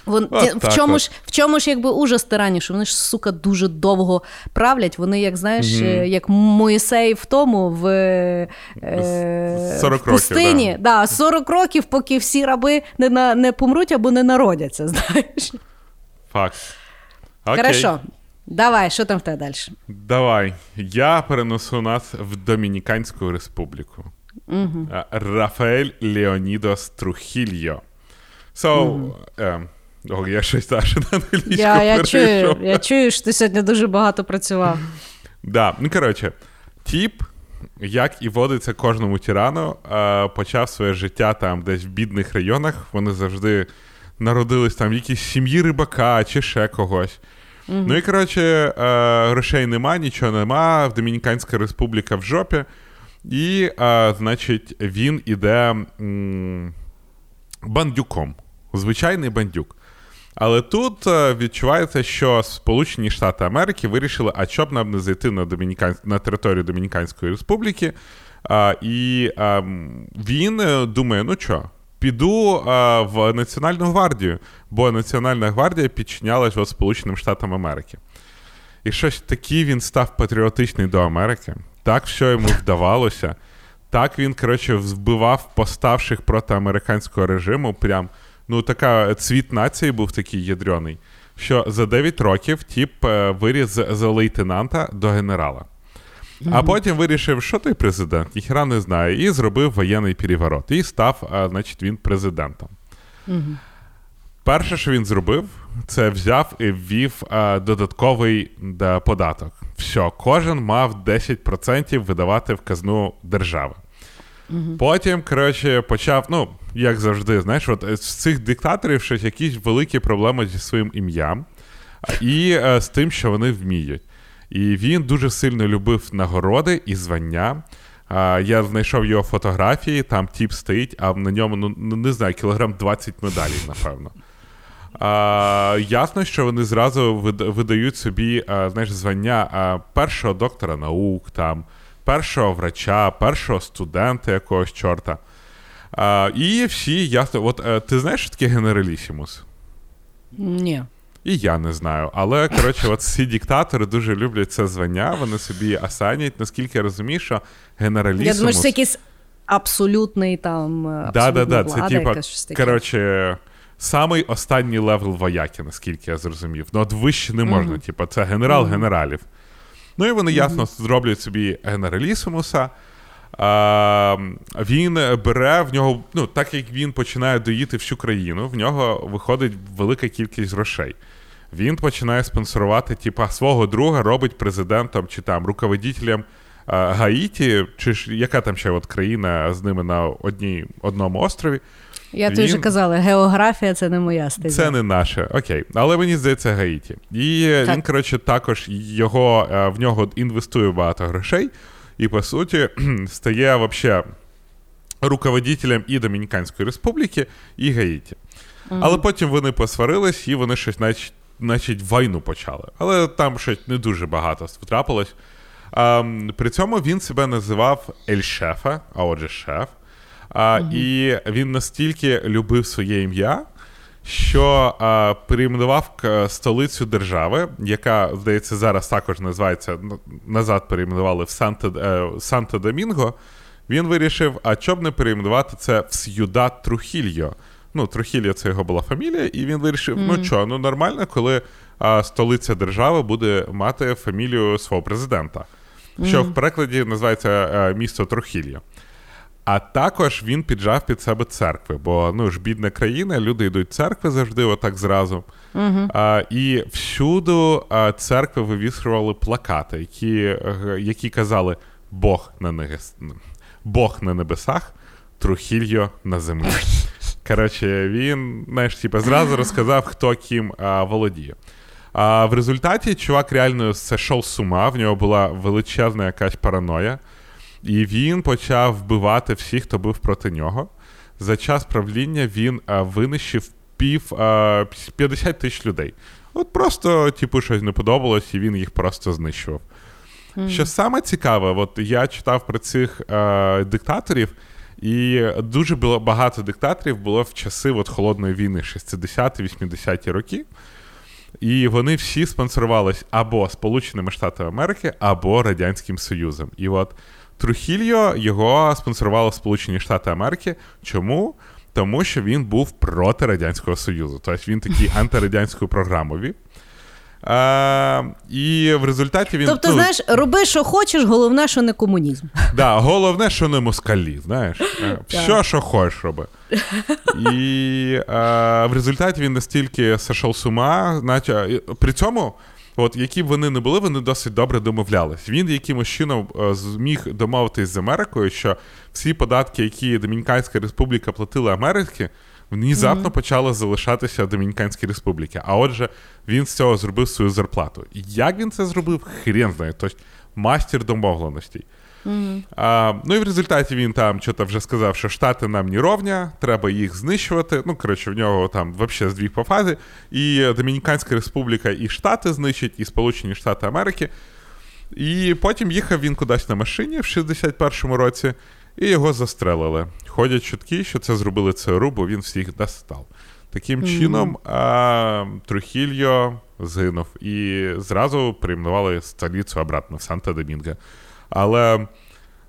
Вон, ті, в чому ж в чому ж якби ужас тирані, що вони ж, сука, дуже довго правлять. Вони, як знаєш, mm-hmm. як Моїсей в тому в е, 40 в пустині. Років, да. Да, 40 років, поки всі раби не на, не помруть або не народяться. знаєш. Факт. Окей. Хорошо. Давай, що там в тебе далі? Давай. Я перенесу нас в Домініканську республіку. Угу. Рафаель Леонідос Трухільо. So, um, о, я щось теж на англійську Я я чую, я чую, що ти сьогодні дуже багато працював. Да, ну коротше, тіп, як і водиться кожному тирану, почав своє життя там десь в бідних районах. Вони завжди народились там в якійсь сім'ї рибака чи ще когось. mm Ну і коротше, грошей нема, нічого нема. В Домініканська республіка в жопі. І, значить, він іде м- бандюком. Звичайний бандюк. Але тут е, відчувається, що Сполучені Штати Америки вирішили, а щоб нам не зайти на Домінікан... на територію Домініканської Республіки. А, І а, він е, думає: ну що, піду а, в Національну гвардію, бо Національна гвардія підчинялась Сполученим Штатам Америки. І щось такий він став патріотичний до Америки. Так що йому вдавалося. Так він, коротше, вбивав поставших проти американського режиму. прям ну така цвіт нації був такий ядрений, що за 9 років тіп е, виріс з лейтенанта до генерала. А потім вирішив, що той президент, ніхера не знає, і зробив воєнний переворот. І став, а, значить, він президентом. Mm-hmm. Перше, що він зробив, це взяв і ввів а, додатковий да, податок. Все, кожен мав 10% видавати в казну держави. Mm-hmm. Потім, коротше, почав, ну, як завжди, знаєш, от е, з цих диктаторів щось якісь великі проблеми зі своїм ім'ям і е, з тим, що вони вміють. І він дуже сильно любив нагороди і звання. Я знайшов його фотографії, там тіп стоїть, а на ньому, ну, ну не знаю, кілограм 20 медалей, напевно. А, Ясно, що вони зразу видають собі а, знаєш, звання а, першого доктора наук, там, першого врача, першого студента якогось чорта. А, І всі ясно. От е, ти знаєш, що таке генералісімус? Ні. І я не знаю. Але коротше, от всі диктатори дуже люблять це звання, вони собі асанять. Наскільки я розумію, що генералісімус... Я думаю, що це якийсь абсолютний там. Да, да, да. Це типа, коротше, самий останній level вояки, наскільки я зрозумів. Ну, от вище не можна. Mm-hmm. Типа, це генерал mm-hmm. генералів. Ну і вони ясно зроблять собі генералісимуса. А, Він бере в нього, ну так як він починає доїти всю країну, в нього виходить велика кількість грошей. Він починає спонсорувати, типа, свого друга робить президентом чи там руководителем а, Гаїті, чи ж яка там ще от країна з ними на одній, одному острові. Я тобі вже казала, географія це не моя стезя. Це не наше, окей. Але мені здається, Гаїті. І так. він, коротше, також його, в нього інвестує багато грошей і, по суті, стає вообще руководителем і Домініканської Республіки, і Гаїті. Mm-hmm. Але потім вони посварились і вони щось, значить, значить, війну почали. Але там щось не дуже багато трапилось. А, При цьому він себе називав Ель Хефе, а отже, шеф. А, mm-hmm. І він настільки любив своє ім'я, що а, перейменував столицю держави, яка, здається, зараз також називається назад перейменували в Санта-Домінго. Він вирішив, а чоб не перейменувати це в Сьюдад-Трухільо. Ну, Трухільо це його була фамілія, і він вирішив: mm. ну що, ну нормально, коли а, столиця держави буде мати фамілію свого президента, що в перекладі називається а, місто Трухільо. А також він піджав під себе церкви, бо ну ж бідна країна, люди йдуть в церкви завжди, отак зразу. Uh-huh. А, І всюду а, церкви вивісували плакати, які які казали Бог на небес, Бог на небесах, Трухільо на землі. Коротше, він знаєш, типу, зразу розказав, хто ким а, володіє. А в результаті чувак реально сошов з ума, в нього була величезна якась параноя. І він почав вбивати всіх, хто був проти нього. За час правління він а, винищив пів а, 50 тисяч людей. От просто, типу, щось не подобалось, і він їх просто знищував. Mm. Що саме цікаве, от я читав про цих а, диктаторів, і дуже було багато диктаторів було в часи от холодної війни, 60-80-ті роки. І вони всі спонсорувались або Сполученими Штатами Америки, або Радянським Союзом. І от Трухільо його спонсорували Сполучені Штати Америки. Чому? Тому що він був проти Радянського Союзу. Тобто він такий антирадянською програмові. А, І в результаті він. Тобто, ну, знаєш, роби, що хочеш, головне, що не комунізм. Да, Головне, що не москалі, знаєш. Е, все, що хочеш роби. І а, в результаті він настільки сошов з ума, наче при цьому От які б вони не були, вони досить добре домовлялись. Він якимось чином е, зміг домовитись з Америкою, що всі податки, які Домініканська Республіка платила Америці, внезапно mm-hmm. почали залишатися в Домініканській Республіці. А отже, він з цього зробив свою зарплату. Як він це зробив? Хрен знає. Тобто мастер домовленостей. Mm-hmm. А, Ну і в результаті він там що-то вже сказав, що Штати нам не ровня, треба їх знищувати. Ну, коротше, в нього там взагалі здвіг по фазі. І Домініканська Республіка, і Штати знищить, і Сполучені Штати Америки. І потім їхав він кудись на машині в 61-му році, і його застрелили. Ходять чутки, що це зробили ЦРУ, бо він всіх достав. Таким mm-hmm. чином, а, Трухільо згинув і зразу перейменували столицю обратно в Санта-Домінго. Але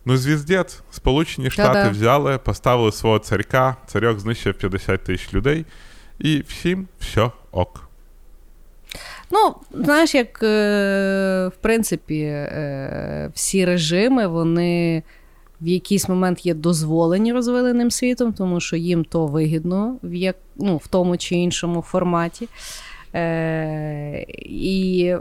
ну, звіздець, Сполучені Штати Да-да. взяли, поставили свого царька, царьок знищив 50 тисяч людей, і всім все ок. Ну, знаєш, як е, в принципі, е, всі режими, вони в якийсь момент є дозволені розвиленим світом, тому що їм то вигідно в як, ну, в тому чи іншому форматі. Е, І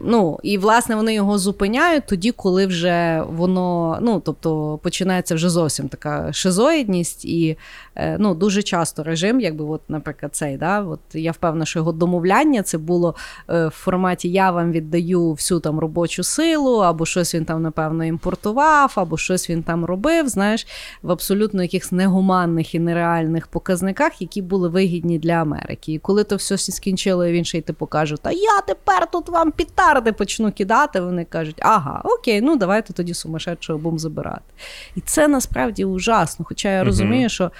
ну, і власне вони його зупиняють тоді, коли вже воно ну, тобто починається вже зовсім така шизоїдність, і е, ну, дуже часто режим, якби, от, наприклад, цей, да, от я впевнена, що його домовляння це було е, в форматі Я вам віддаю всю там робочу силу, або щось він там, напевно, імпортував, або щось він там робив, знаєш, в абсолютно якихось негуманних і нереальних показниках, які були вигідні для Америки. І коли то все скінчило, він ще й типу каже, та я тепер тут вам пітарди почну кидати, вони кажуть, ага, окей, ну давайте тоді сумасшедшого будемо забирати. І це насправді ужасно. Хоча я розумію, що.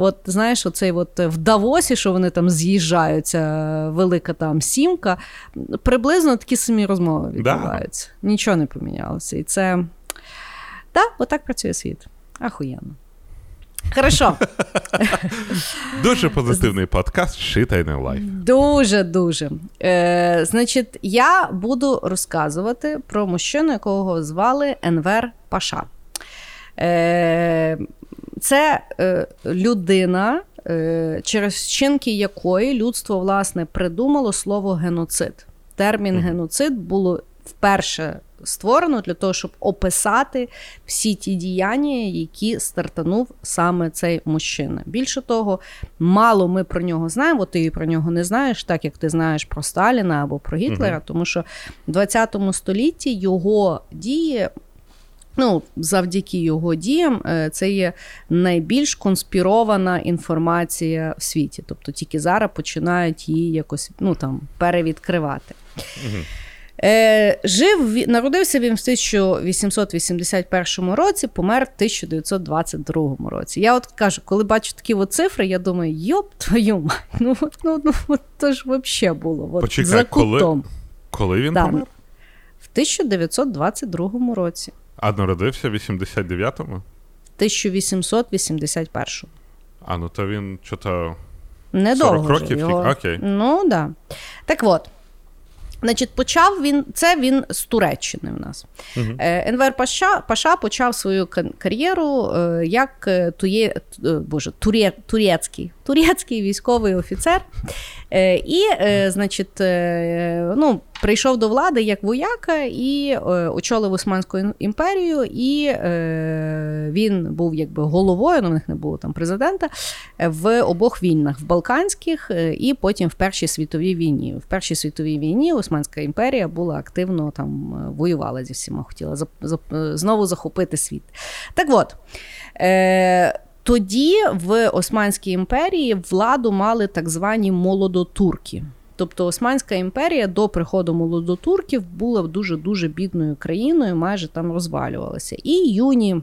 От знаєш, оцей от в Давосі, що вони там з'їжджаються, велика там сімка, приблизно такі самі розмови відбуваються. Да. Нічого не помінялося. І це так, отак працює світ. Ахуєнно. Хорошо. Дуже позитивний подкаст Shitайний life. Дуже дуже. Е, Значить, я буду розказувати про мужчину, якого звали Енвер Паша. Е, Це е, людина, е, через вчинки якої людство власне придумало слово геноцид. Термін геноцид було вперше створено для того, щоб описати всі ті діяння, які стартанув саме цей мужчина. Більше того, мало ми про нього знаємо, ти про нього не знаєш, так як ти знаєш про Сталіна або про Гітлера, угу. тому що в 20 столітті його дії. Ну, завдяки його діям, е, це є найбільш конспірована інформація в світі. Тобто тільки зараз починають її якось ну, там, перевідкривати. Угу. Е, Жив, народився він в 1881 році, помер в 1922 році. Я от кажу, коли бачу такі от цифри, я думаю, йоп твою мать, ну ну, ну от то ж взагалі було. От, Почекай, за кутом. Коли, коли він да. помер? В 1922 році. А народився в 89-му? 1881. А, ну то він що-то. Недовго 40 років? Його... Окей. Ну, так. Да. Так от. Значить, почав він це він з Туреччини в нас. Uh-huh. Енвер Паша Паша почав свою кар'єру е, як е, тує, боже, турє, турецький турецький військовий офіцер. І, значить, ну, прийшов до влади як вояка і очолив Османську імперію, і він був якби головою, ну в них не було там президента, в обох війнах: в Балканських і потім в Першій світовій війні. В Першій світовій війні Османська імперія була активно там воювала зі всіма, хотіла знову захопити світ. Так от. Тоді в Османській імперії владу мали так звані молодотурки. Тобто Османська імперія до приходу молодотурків була дуже дуже бідною країною, майже там розвалювалася. І юні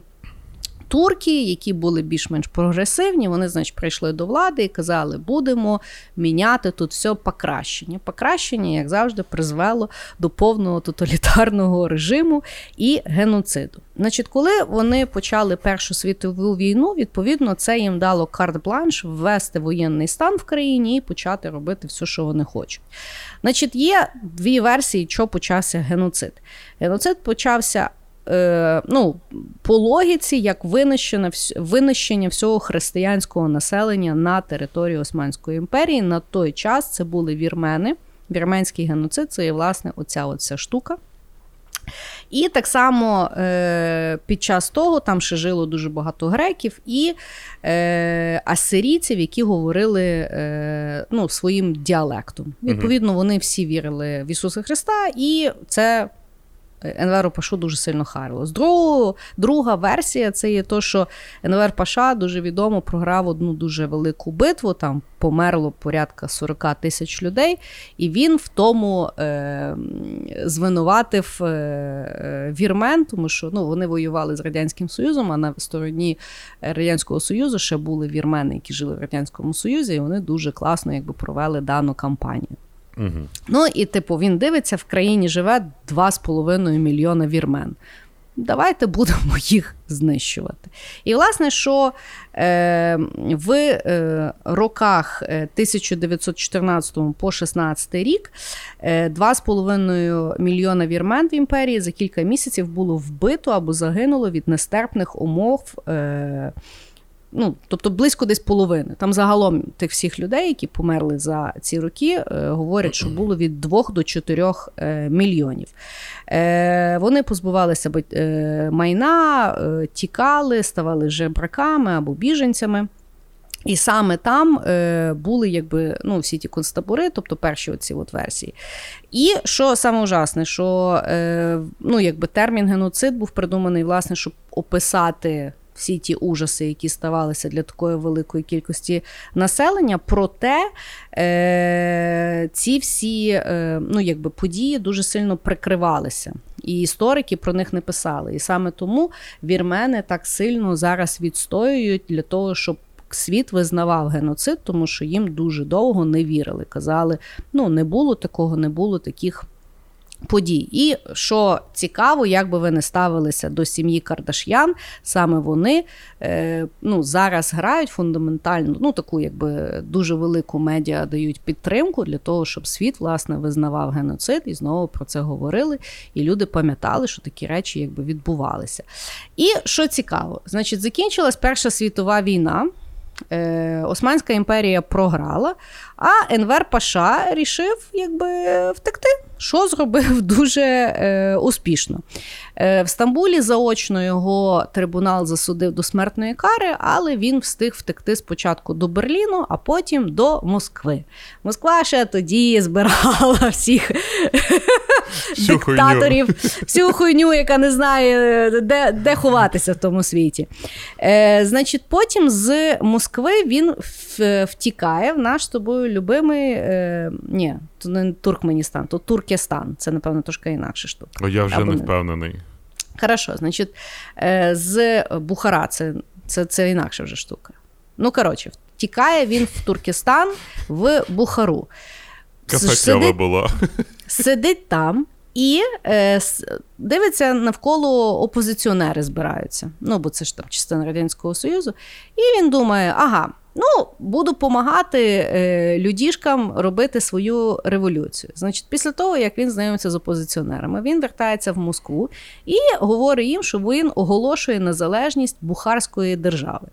турки, які були більш-менш прогресивні, вони, значить, прийшли до влади і казали, будемо міняти тут все покращення. Покращення, як завжди, призвело до повного тоталітарного режиму і геноциду. Значить, коли вони почали Першу світову війну, відповідно, це їм дало карт-бланш ввести воєнний стан в країні і почати робити все, що вони хочуть. Значить, є дві версії, що почався геноцид. Геноцид почався е, ну, по логіці як винищення винищення всього християнського населення на території Османської імперії. На той час це були вірмени. Вірменський геноцид це є, власне, оця оця штука. І так само е, під час того там ще жило дуже багато греків і е, асирійців, які говорили е, ну, своїм діалектом. Відповідно, вони всі вірили в Ісуса Христа, і це Енверу Пашу дуже сильно харило. З другого, друга версія це є то, що Енвер Паша дуже відомо програв одну дуже велику битву. Там померло порядка 40 тисяч людей, і він в тому е, звинуватив е, вірмен, тому що ну, вони воювали з Радянським Союзом, а на стороні Радянського Союзу ще були вірмени, які жили в Радянському Союзі, і вони дуже класно якби, провели дану кампанію. Угу. Ну і типу він дивиться, в країні живе 2,5 мільйона вірмен. Давайте будемо їх знищувати. І, власне, що е, в е, роках 1914 е, по 16 рік е, 2,5 мільйона вірмен в імперії за кілька місяців було вбито або загинуло від нестерпних умов. Е, ну, тобто близько десь половини. Там загалом тих всіх людей, які померли за ці роки, е, говорять, що було від 2 до 4 е, мільйонів. Е, вони позбувалися майна, тікали, ставали жебраками або біженцями. І саме там е, були якби ну, всі ті концтабори, тобто перші оці от версії. І що саме ужасне, що е, ну, якби термін геноцид був придуманий, власне, щоб описати всі ті ужаси, які ставалися для такої великої кількості населення. Проте е, ці всі е, ну, якби, події дуже сильно прикривалися. І історики про них не писали. І саме тому вірмени так сильно зараз відстоюють для того, щоб. Світ визнавав геноцид, тому що їм дуже довго не вірили. Казали, ну не було такого, не було таких подій. І що цікаво, як би ви не ставилися до сім'ї Кардаш'ян, саме вони е, ну, зараз грають фундаментальну, ну таку якби дуже велику медіа дають підтримку для того, щоб світ власне визнавав геноцид і знову про це говорили. І люди пам'ятали, що такі речі якби відбувалися. І що цікаво, значить, закінчилась Перша світова війна. Е, Османська імперія програла, а Енвер Паша рішив якби втекти, що зробив дуже е, успішно. Е, В Стамбулі заочно його трибунал засудив до смертної кари, але він встиг втекти спочатку до Берліну, а потім до Москви. Москва ще тоді збирала всіх диктаторів, всю хуйню, яка не знає, де де ховатися в тому світі. Е, Значить, потім з Москви він втікає в наш з тобою любимий. Е, Ні, то не Туркменістан, то Туркестан. Це, напевно, трошки інакше штука. О, я вже Або не не. впевнений. Хорошо, значить, е, з Бухара це, це, це інакша вже штука. Ну, коротше, втікає він в Туркестан, в Бухару. Кафе кльове було. Сидить там і е, дивиться навколо опозиціонери збираються. Ну, бо це ж там частина Радянського Союзу. І він думає: ага, ну, буду допомагати е, людішкам робити свою революцію. Значить, після того, як він знайомиться з опозиціонерами, він вертається в Москву і говорить їм, що він оголошує незалежність Бухарської держави.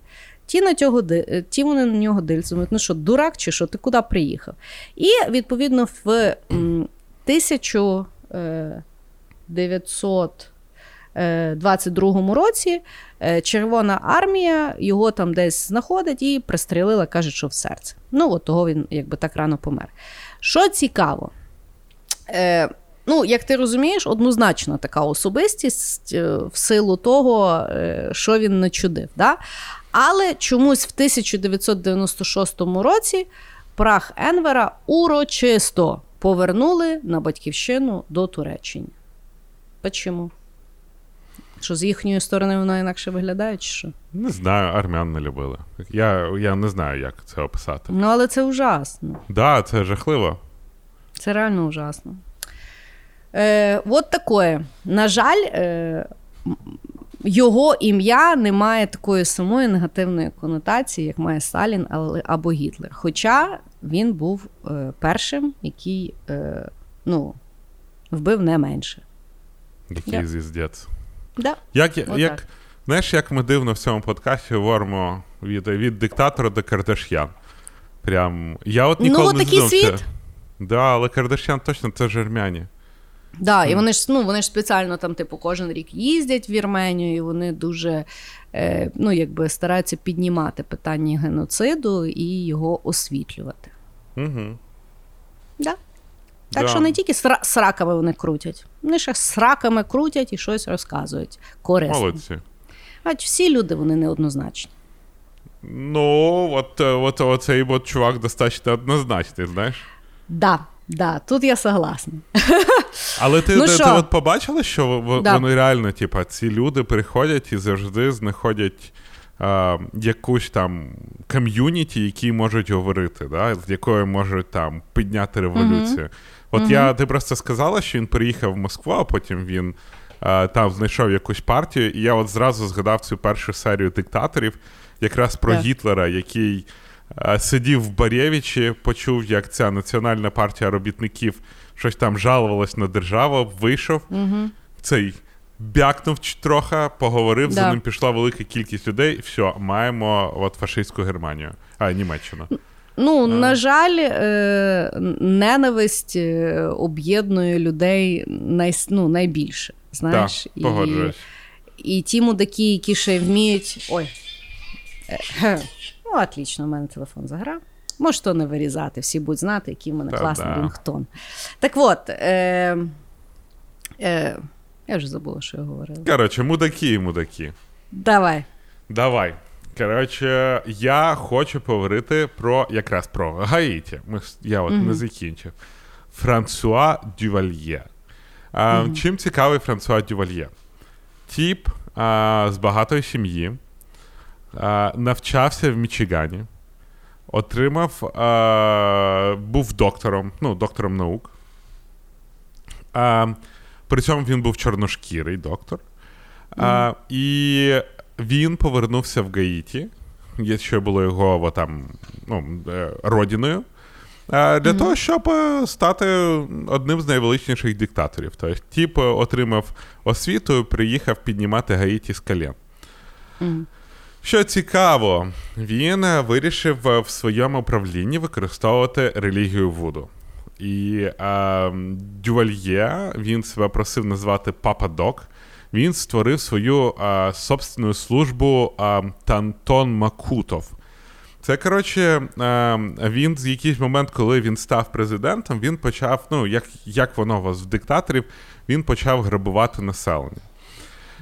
Ті на цього е, ті вони на нього дивляться, ну що, дурак чи що, ти куди приїхав? І відповідно в 1922 році е, Червона армія його там десь знаходить і пристрелила, каже, що в серце. Ну, от того він якби так рано помер. Що цікаво, е, ну, як ти розумієш, однозначно така особистість е, в силу того, е, що він начудив. Да? Але чомусь в 1996 році прах Енвера урочисто повернули на батьківщину до Туреччини. Почому? Що з їхньої сторони воно інакше виглядає, чи що? Не знаю, армян не любили. Я, я не знаю, як це описати. Ну, але це ужасно. Так, да, це жахливо. Це реально ужасно. Е, от таке. На жаль, е, його ім'я не має такої самої негативної конотації, як має Сталін або Гітлер. Хоча він був е, першим, який е, ну, вбив не менше. Який Я- з'їздець. Да. Як, Отак. як, знаєш, як ми дивно в цьому подкасті говоримо від, від диктатора до Кардаш'ян. Прям. Я от Ну, ніколи от не такий задумався. світ. Да, але Кардаш'ян точно це ж армяні. Да, і вони ж ну вони ж спеціально там, типу, кожен рік їздять в Вірменію, і вони дуже е, ну, якби стараються піднімати питання геноциду і його освітлювати. Угу. Да. Так Да. що не тільки сра- сраками вони крутять, вони ще сраками крутять і щось розказують. Корисне. Молодці. А всі люди вони неоднозначні. Ну, от, е, от оцей от чувак достатньо однозначний, знаєш. Да, да, тут я согласна. Але ти, Ну ти, ти от побачила, що Да. вони реально, типа, ці люди приходять і завжди знаходять а, якусь там ком'юніті, які можуть говорити, да? з якою можуть там підняти революцію. От я, ти просто сказала, що він приїхав в Москву, а потім він а, там знайшов якусь партію, і я от зразу згадав цю першу серію диктаторів, якраз про Так. Гітлера, який сидів в Барєвичі, почув, як ця національна партія робітників щось там жалувалась на державу, вийшов, цей бякнув трохи, поговорив, за ним пішла велика кількість людей, і все, маємо от фашистську Германію, а Німеччину. Ну, на жаль, е, ненависть е, об'єднує людей най, ну, найбільше. Знаєш, Так, погоджуюсь. І ті мудаки, які ще вміють. Ой. Е. Ну, отлично, у мене телефон заграв. Може, то не вирізати, всі будуть знати, який в мене Та класний да. рінгтон. Так от, е, е, я вже забула, що я говорила. Коротше, мудаки і мудаки. Давай. Давай. Коротше, я хочу поговорити про якраз про Гаїті. Ми, я от не закінчив. Франсуа Дювальє. А, Чим цікавий Франсуа Дювальє? Тіп а, з багатої сім'ї, а, навчався в Мічигані, отримав, а, був доктором, ну, доктором наук. А, При цьому він був чорношкірий доктор. А, І він повернувся в Гаїті, що було його там, ну, е, родиною, для mm-hmm. того, щоб е, стати одним з найвеличніших диктаторів. Тобто, тіп отримав освіту приїхав піднімати Гаїті з колін. Mm-hmm. Що цікаво, він вирішив в своєму управлінні використовувати релігію Вуду. І а, Дювальє він себе просив назвати Папа Док. Він створив свою а, собственну службу а, Тантон Макутов. Це коротше, він з якийсь момент, коли він став президентом, він почав, ну як як воно у вас в диктаторів, він почав грабувати населення.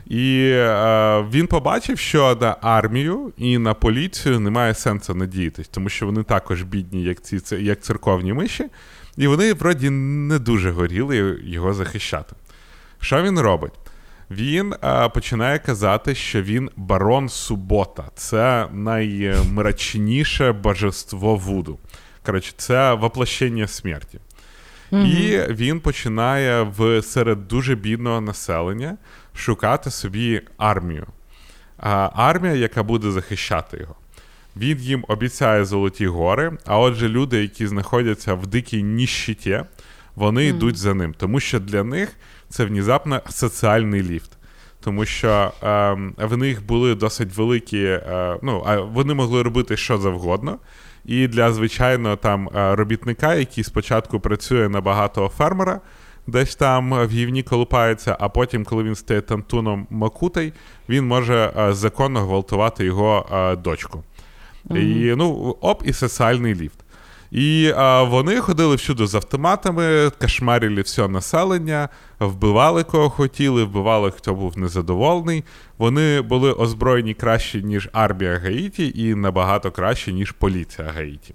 І е, він побачив, що на армію і на поліцію немає сенсу надіятись, тому що вони також бідні, як ці як церковні миші, і вони вроді не дуже горіли його захищати. Що він робить? Він а, починає казати, що він барон Субота. Це наймрачніше божество Вуду. Коротше, це воплощення смерті. Mm-hmm. І він починає в серед дуже бідного населення шукати собі армію. А, Армія, яка буде захищати його. Він їм обіцяє золоті гори, а отже, люди, які знаходяться в дикій ніщиті, вони mm-hmm. йдуть за ним, тому що для них це внезапно соціальний ліфт. Тому що е, в них були досить великі, е, ну, вони могли робити що завгодно. І для звичайного там е, робітника, який спочатку працює на багатого фермера, десь там в гівні колупається, а потім, коли він стає тантуном Макутай, він може е, законно гвалтувати його е, дочку. І ну, оп, і соціальний ліфт. І а, вони ходили всюди з автоматами, кошмарили все населення, вбивали кого хотіли, вбивали, хто був незадоволений. Вони були озброєні краще, ніж армія Гаїті, і набагато краще, ніж поліція Гаїті.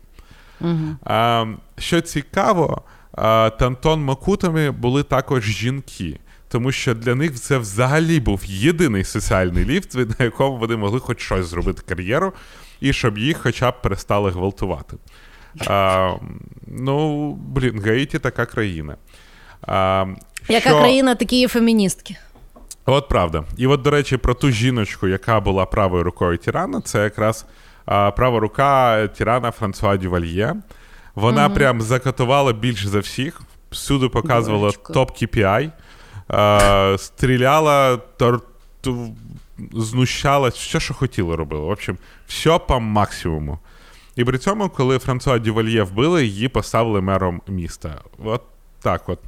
Угу. А, Що цікаво, а, Тантон Макутами були також жінки. Тому що для них це взагалі був єдиний соціальний ліфт, на якому вони могли хоч щось зробити кар'єру, і щоб їх хоча б перестали гвалтувати. А, Ну, блін, Гаїті така країна. А, Яка що... країна, такі є феміністки. От правда. І от, до речі, про ту жіночку, яка була правою рукою Тірана, це якраз а, права рука Тірана Франсуа Дювальє. Вона угу. прям закатувала більш за всіх, всюди показувала топ KPI, а, стріляла, тор... знущалась, все, що хотіла, робила. В общем, все по максимуму. І при цьому, коли Франсуа Дювальє вбили, її поставили мером міста. От так от.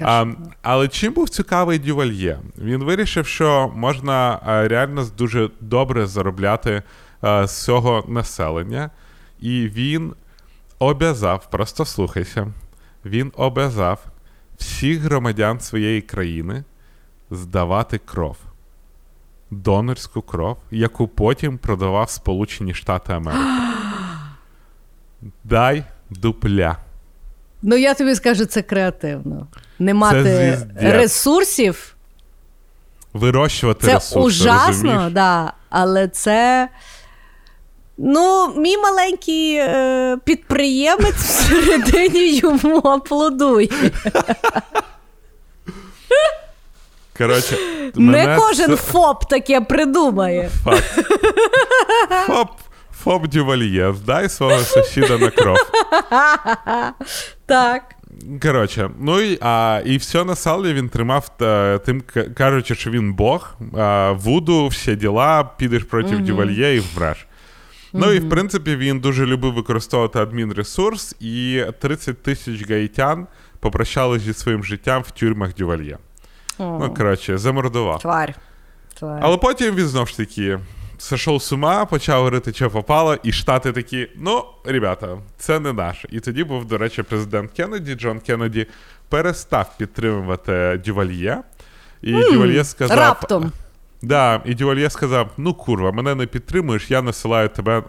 А, Але чим був цікавий Дювальє? Він вирішив, що можна реально дуже добре заробляти а, з цього населення, і він обязав, просто слухайся, він обязав всіх громадян своєї країни здавати кров. Донорську кров, яку потім продавав Сполучені Штати Америки. Дай дупля. Ну, я тобі скажу, це креативно. Не мати ресурсів. Вирощувати це ресурси. Ужасно, да, але це. Ну, мій маленький е, підприємець всередині йому аплодує. Коротше, Не кожен це... ФОП таке придумає. Факт. ФОП Фоб Дювальє, здай свого сусіда на кров. Так. Коротше, ну і а, і все на салі він тримав та, тим, кажучи, що він Бог, а, вуду, всі діла, підеш проти mm-hmm. Дювальє і вмреш. Mm-hmm. Ну і в принципі він дуже любив використовувати адмінресурс, і 30 тисяч гаїтян попрощали зі своїм життям в тюрмах Дювальє. Oh. Ну, коротше, замордував. Тварь. Тварь. Але потім він знову ж таки сошов з ума, почав говорити, що попало, і штати такі: ну, ребята, це не наше. І тоді був, до речі, президент Кеннеді, Джон Кеннеді перестав підтримувати Дювальє. І mm, Дювальє сказав. Раптом. Да, І Дювальє сказав: ну, курва, мене не підтримуєш, я насилаю тебе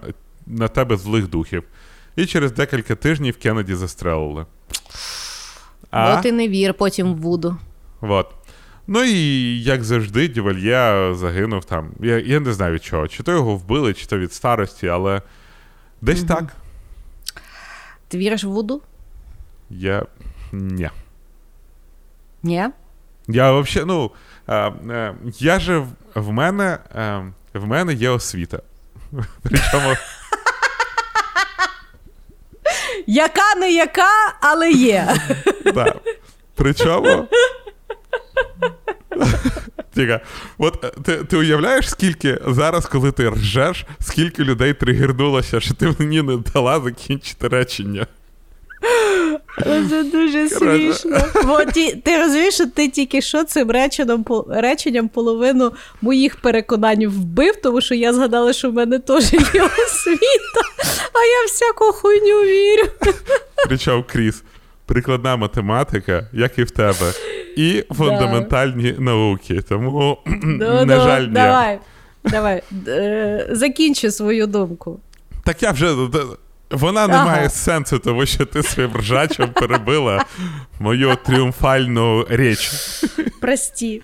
на тебе злих духів. І через декілька тижнів Кеннеді застрелили. А? От і не вір потім в Вуду. Вот. Ну і як завжди, Дювальє загинув там. Я я не знаю від чого. Чи то його вбили, чи то від старості, але десь угу. так. Ти віриш в Вуду? Я. Ні. Ні? Я взагалі, ну, е, я же в, мене е, в мене є освіта. Причому. Яка не яка, але є. Причому. Тіка, от е, ти ти уявляєш, скільки зараз, коли ти ржеш, скільки людей тригернулося, що ти мені не дала закінчити речення. Це дуже смішно. Бо ті, ти розумієш, що ти тільки що цим реченням, реченням половину моїх переконань вбив, тому що я згадала, що в мене теж є освіта, а я всяку хуйню вірю. Причому Кріс, прикладна математика, як і в тебе, і фундаментальні да. науки. Тому, ну, на жаль, ні. Давай, давай, закінчи свою думку. Так я вже. Вона не ага. має сенсу, тому що ти своїм ржачем перебила мою тріумфальну річ. Прості.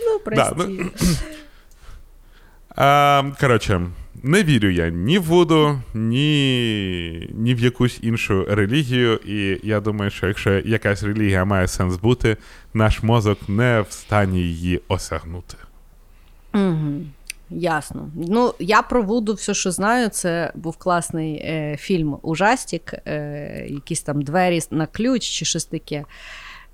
Ну, прості. Да, ну, а, Коротше, не вірю я ні в Вуду, ні, ні в якусь іншу релігію. І я думаю, що якщо якась релігія має сенс бути, наш мозок не в стані її осягнути. Угу. Ясно. Ну, я про Вуду все, що знаю, це був класний е, фільм Ужастік, е, якісь там двері на ключ чи щось таке.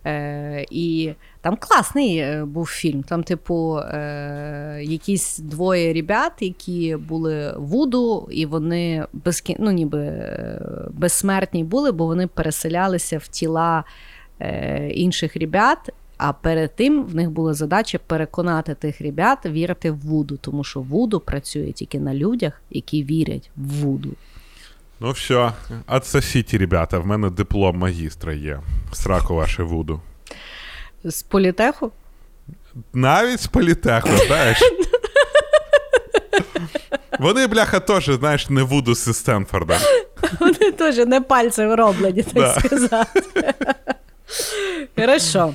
Е, І там класний е, був фільм. Там, типу, е, якісь двоє ребят, які були Вуду, і вони безкі... ну, ніби е, безсмертні були, бо вони переселялися в тіла е, інших ребят. А перед тим в них була задача переконати тих ребят вірити в Вуду, тому що Вуду працює тільки на людях, які вірять в Вуду. Ну все, отсосіть, ребята, в мене диплом магістра є. Сраку ваше Вуду. З політеху? Навіть з політеху, знаєш. Вони, бляха, теж, знаєш, не Вуду з Стенфорда. Вони теж не пальцем роблені, так сказати. Хорошо.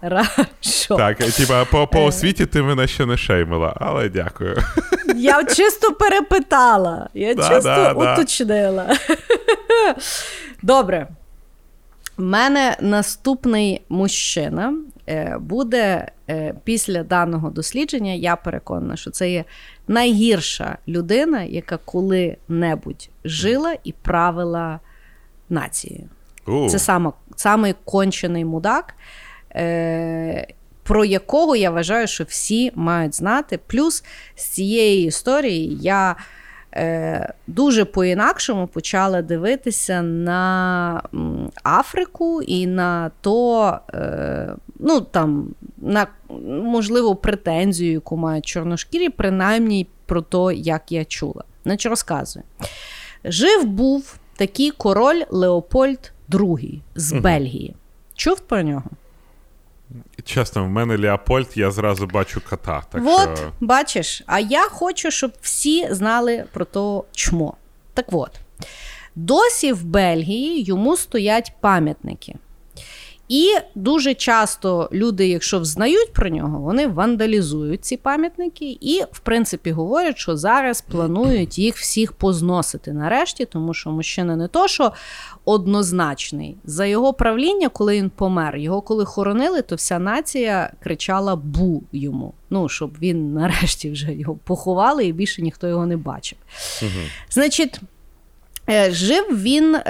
Хорошо. Так, типа, по по освіті ти мене ще не шеймила, але дякую. Я чисто перепитала, я да, чисто да, уточнила. Да. Добре. У мене наступний мужчина е, буде е, після даного дослідження. Я переконана, що це є найгірша людина, яка коли-небудь жила і правила нацією. Це саме, самий кончений мудак про якого я вважаю, що всі мають знати. Плюс з цієї історії я е, дуже по-інакшому почала дивитися на Африку і на то, е, ну там, на можливо претензію, яку мають чорношкірі, принаймні про те, як я чула. Значить, розказую. Жив був такий король Леопольд II з Бельгії. Чув про нього? Чесно, в мене Леопольд, я зразу бачу кота. Так От, що... бачиш, а я хочу, щоб всі знали про то чмо. Так от, досі в Бельгії йому стоять пам'ятники. І дуже часто люди, якщо взнають про нього, вони вандалізують ці пам'ятники і, в принципі, говорять, що зараз планують їх всіх позносити нарешті, тому що мужчина не то, що однозначний. За його правління, коли він помер, його коли хоронили, то вся нація кричала бу йому. Ну, щоб він нарешті вже його поховали і більше ніхто його не бачив. Угу. Значить. Е, жив він е,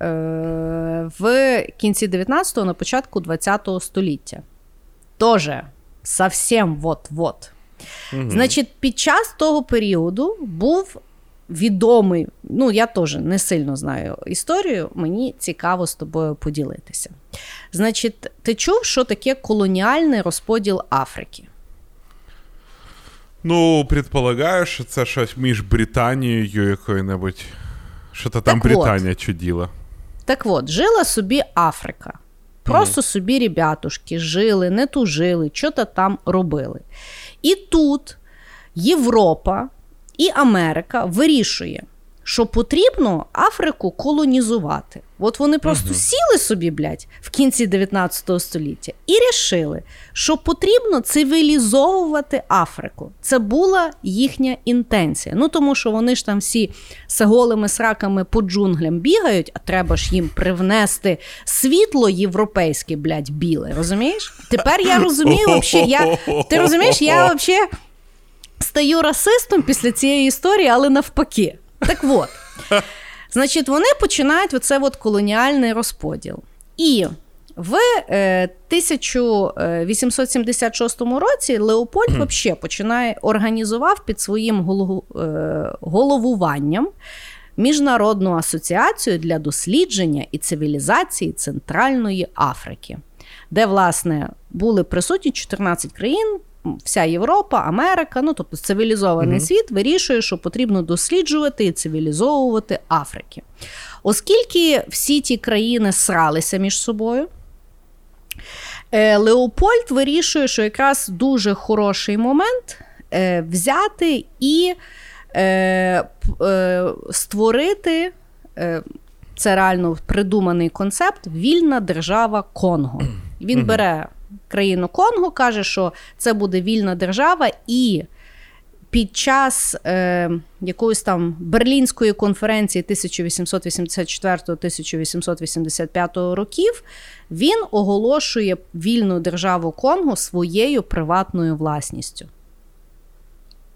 е, в кінці 19-го, на початку 20-го століття. Тоже совсем вот-вот. Угу. Значить, під час того періоду був відомий, ну, я теж не сильно знаю історію, мені цікаво з тобою поділитися. Значить, ти чув, що таке колоніальний розподіл Африки? Ну, предполагаю, що це щось між Британією якою-небудь. Що то там так Британія от, чуділа. Так от, жила собі Африка. Просто mm. собі ребятушки жили, не тужили, що то там робили. І тут Європа і Америка вирішує, що потрібно Африку колонізувати. От вони просто угу. сіли собі, блядь, в кінці 19 століття і рішили, що потрібно цивілізовувати Африку. Це була їхня інтенція. Ну тому що вони ж там всі з голими сраками по джунглям бігають, а треба ж їм привнести світло європейське, блядь, біле. Розумієш? Тепер я розумію, вообще, я, ти розумієш, я взагалі стаю расистом після цієї історії, але навпаки. Так от, значить, вони починають оце от колоніальний розподіл. І в е, 1876 році Леопольд взагалі починає організував під своїм е, головуванням Міжнародну асоціацію для дослідження і цивілізації Центральної Африки, де, власне, були присутні 14 країн, вся Європа, Америка, ну тобто цивілізований mm світ вирішує, що потрібно досліджувати і цивілізовувати Африки. Оскільки всі ті країни сралися між собою. Е, Леопольд вирішує, що якраз дуже хороший момент е, взяти і е, створити це реально придуманий концепт вільна держава Конго. Він бере країну Конго, каже, що це буде вільна держава, і під час е, якоїсь там Берлінської конференції 1884-1885 років він оголошує вільну державу Конго своєю приватною власністю.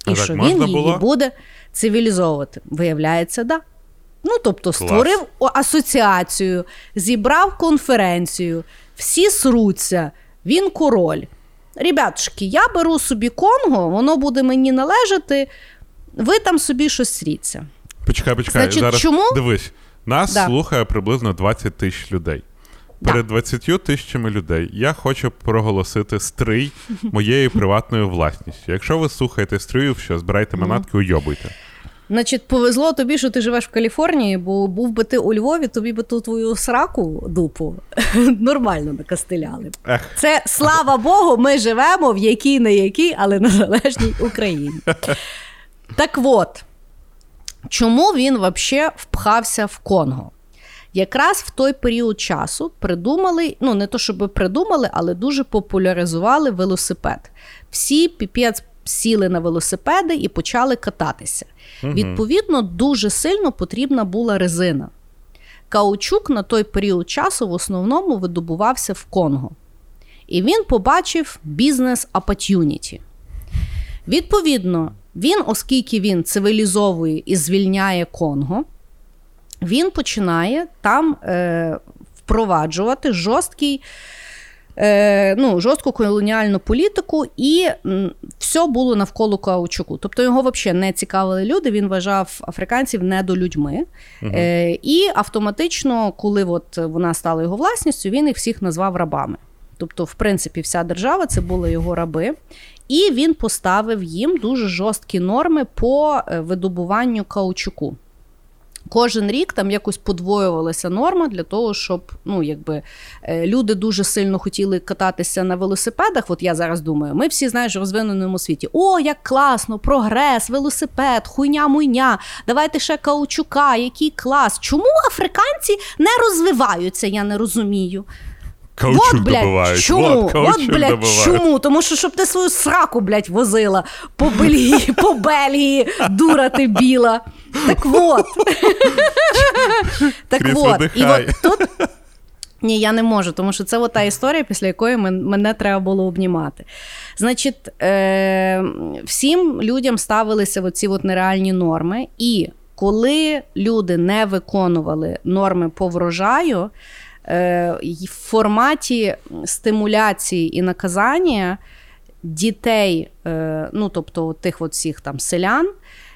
І а що він її було? буде цивілізовувати. Виявляється, да. Ну, тобто, Клас. створив асоціацію, зібрав конференцію, всі сруться. Він король. Ребятушки, я беру собі Конго, воно буде мені належати, ви там собі щось сріться. Почекай, почекай, Значить, зараз чому? дивись, нас да. слухає приблизно 20 тисяч людей. Перед 20 тисячами людей я хочу проголосити стрий моєю приватною власністю. Якщо ви слухаєте стрию, що збирайте манатки, уйобуйте. Значить, повезло тобі, що ти живеш в Каліфорнії, бо був би ти у Львові, тобі би ту твою сраку дупу нормально накастеляли. Це слава Богу, ми живемо в якій не якій, але незалежній Україні. Так от, чому він взагалі впхався в Конго? Якраз в той період часу придумали, ну не то щоб придумали, але дуже популяризували велосипед. Всі піпець сіли на велосипеди і почали кататися. Угу. Відповідно, дуже сильно потрібна була резина. Каучук на той період часу в основному видобувався в Конго. І він побачив бізнес opportunity. Відповідно, він, оскільки він цивілізовує і звільняє Конго, він починає там е, впроваджувати жорсткий е, ну, жорстку колоніальну політику, і все було навколо Каучуку. Тобто його взагалі не цікавили люди. Він вважав африканців недолюдьми. Угу. Е, І автоматично, коли от вона стала його власністю, він їх всіх назвав рабами. Тобто, в принципі, вся держава це були його раби. І він поставив їм дуже жорсткі норми по е, видобуванню каучуку. Кожен рік там якось подвоювалася норма для того, щоб ну, якби, е, люди дуже сильно хотіли кататися на велосипедах. От я зараз думаю, ми всі знаєш в розвиненому світі. О, як класно, прогрес, велосипед, хуйня-муйня, давайте ще каучука, який клас. Чому африканці не розвиваються? Я не розумію. Каучук вот, блядь, добувають. Чому? Вот, От, блядь, добувають. чому? Тому що щоб ти свою сраку, блядь, возила по Бельгії, по Бельгії, дура ти біла. Так вот. Так вот. І от тут. Ні, я не можу, тому що це та історія, після якої мене треба було обнімати. Значить, е, всім людям ставилися оці от нереальні норми, і коли люди не виконували норми по врожаю, в форматі стимуляції і наказання дітей, е, ну тобто тих от всіх там селян,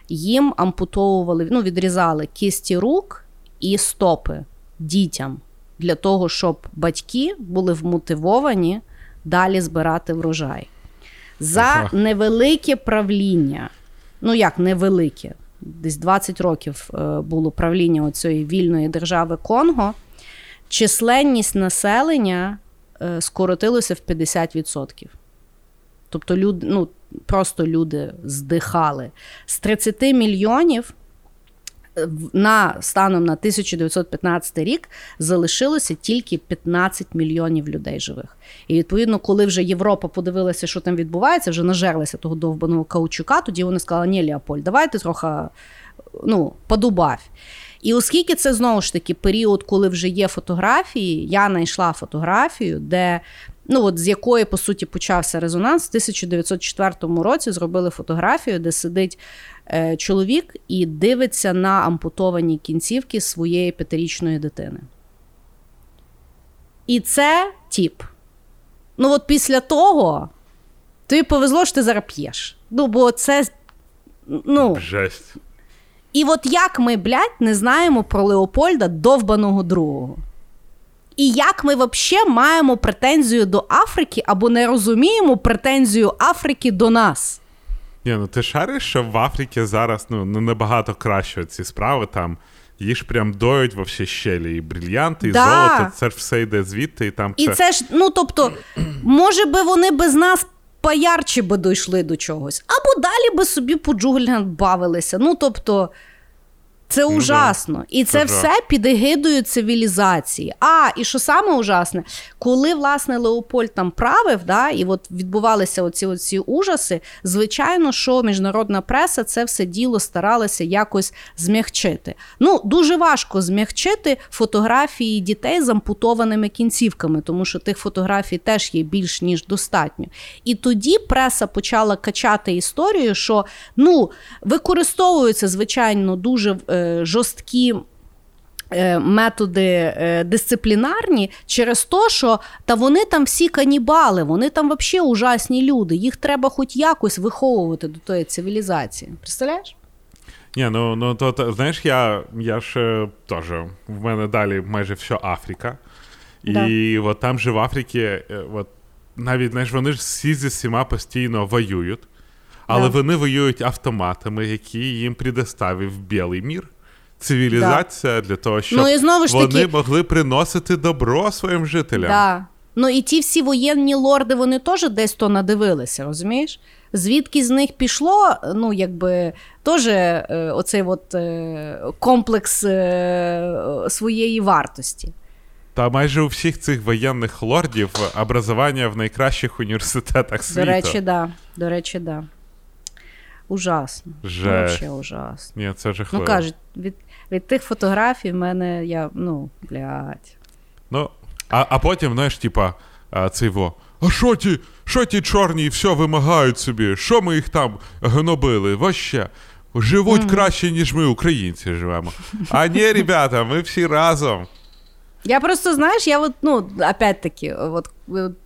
їм ампутовували, ну, відрізали кісті рук і стопи дітям для того, щоб батьки були вмотивовані далі збирати врожай. За невелике правління, ну як невелике, десь 20 років е, було правління цієї вільної держави Конго, численність населення е, скоротилося в 50%. Тобто, люди, ну, просто люди здихали. З 30 мільйонів на станом на 1915 рік залишилося тільки 15 мільйонів людей живих. І відповідно, коли вже Європа подивилася, що там відбувається, вже нажерлася того довбаного каучука, тоді вони сказали, ні, Леополь, давайте трохи ну, подубавь. І оскільки це знову ж таки період, коли вже є фотографії, я знайшла фотографію, де ну от з якої по суті почався резонанс, в 1904 році зробили фотографію, де сидить е, чоловік і дивиться на ампутовані кінцівки своєї п'ятирічної дитини. І це тіп. Ну, от після того тобі повезло, що ти зараз п'єш. Ну, бо це. ну... Жесть. І от як ми, блядь, не знаємо про Леопольда довбаного другого. І як ми взагалі маємо претензію до Африки або не розуміємо претензію Африки до нас? Ні, ну ти шариш, що в Африці зараз ну, ну набагато краще ці справи там. Їх прям доють во всі щелі, і брильянти, і Да. золото, це ж все йде звідти, і там І це. це ж, ну тобто, може би вони без нас поярче би дійшли до чогось, або далі би собі по джугельган бавилися. Ну тобто. Це да. ужасно. І це Це все під егидою цивілізації. А, і що саме ужасне, коли власне Леопольд там правив, да, і от відбувалися оці, оці ужаси, звичайно, що міжнародна преса це все діло старалася якось змягчити. Ну, дуже важко змягчити фотографії дітей з ампутованими кінцівками, тому що тих фотографій теж є більш ніж достатньо. І тоді преса почала качати історію, що ну, використовуються, звичайно, дуже е, жорсткі. е, Методи е, дисциплінарні через те, що та вони там всі канібали, вони там взагалі ужасні люди. Їх треба хоч якось виховувати до тої цивілізації. Представляєш? Ні, ну, ну то, то знаєш, я, я ж е, теж, в мене далі майже все Африка. І от там же в Африці, е, от, навіть знаєш, вони ж всі зі всіма постійно воюють, але Да. вони воюють автоматами, які їм предоставив білий мір. Цивілізація для того, щоб Ну, і знову ж вони таки- могли приносити добро своїм жителям. Да. Ну і ті всі воєнні лорди, вони теж десь то надивилися, розумієш? Звідки з них пішло, ну якби теж е, оцей от, е, комплекс е, своєї вартості. Та майже у всіх цих воєнних лордів образування в найкращих університетах світу. До речі, да. До речі, да. Ужасно. Жесть. Вообще ужасно. Ні, це жахливо. Ну кажуть, від, від тих фотографій в мене я, ну, блядь. Ну, а, а потім, знаєш, типа, цей во. А що ті, що ті чорні все вимагають собі? Що ми їх там гнобили? Вообще. Живуть краще, ніж ми, українці, живемо. А ні, ребята, ми всі разом. Я просто, знаєш, я от, ну, опять-таки, от,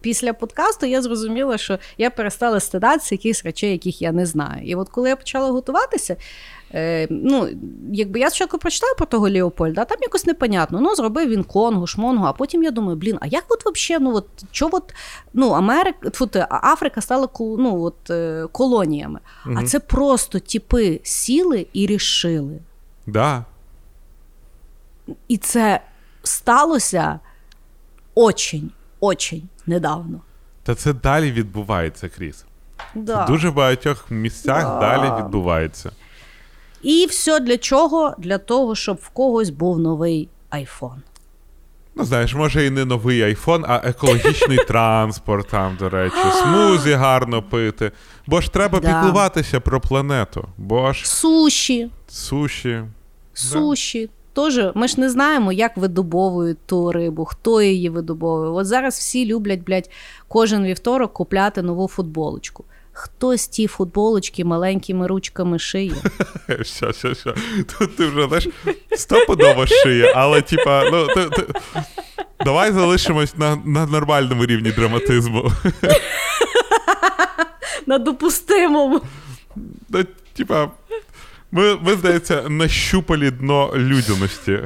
після подкасту я зрозуміла, що я перестала стидатися якихось речей, яких я не знаю. І от коли я почала готуватися, е, ну, якби я спочатку прочитала про того Леопольда, а там якось непонятно. Ну, зробив він Конгу, Шмонгу, а потім я думаю, блін, а як от взагалі, ну, от, чо от, ну, Америка, тьфу ти, Африка стала ну, от, е, колоніями. А це просто типи сіли і рішили. Да. І це сталося очень, очень недавно. Та це далі відбувається, Кріс. Да. В дуже багатьох місцях Да. далі відбувається. І все для чого? Для того, щоб в когось був новий айфон. Ну, знаєш, може і не новий айфон, а екологічний транспорт там, до речі, смузі гарно пити. Бо ж треба Да. піклуватися про планету. Бо ж Суші, суші. суші. Тоже ми ж не знаємо, як видобовують ту рибу, хто її видобовує. От зараз всі люблять, блядь, кожен вівторок купляти нову футболочку. Хтось ті футболочки маленькими ручками шиє. Що, що, що. Тут ти вже знаєш, стопудово шиє, але типа, ну ти, ти... давай залишимось на, на нормальному рівні драматизму. На допустимому. Ну, типа, ми, ми, здається, нащупали дно людяності.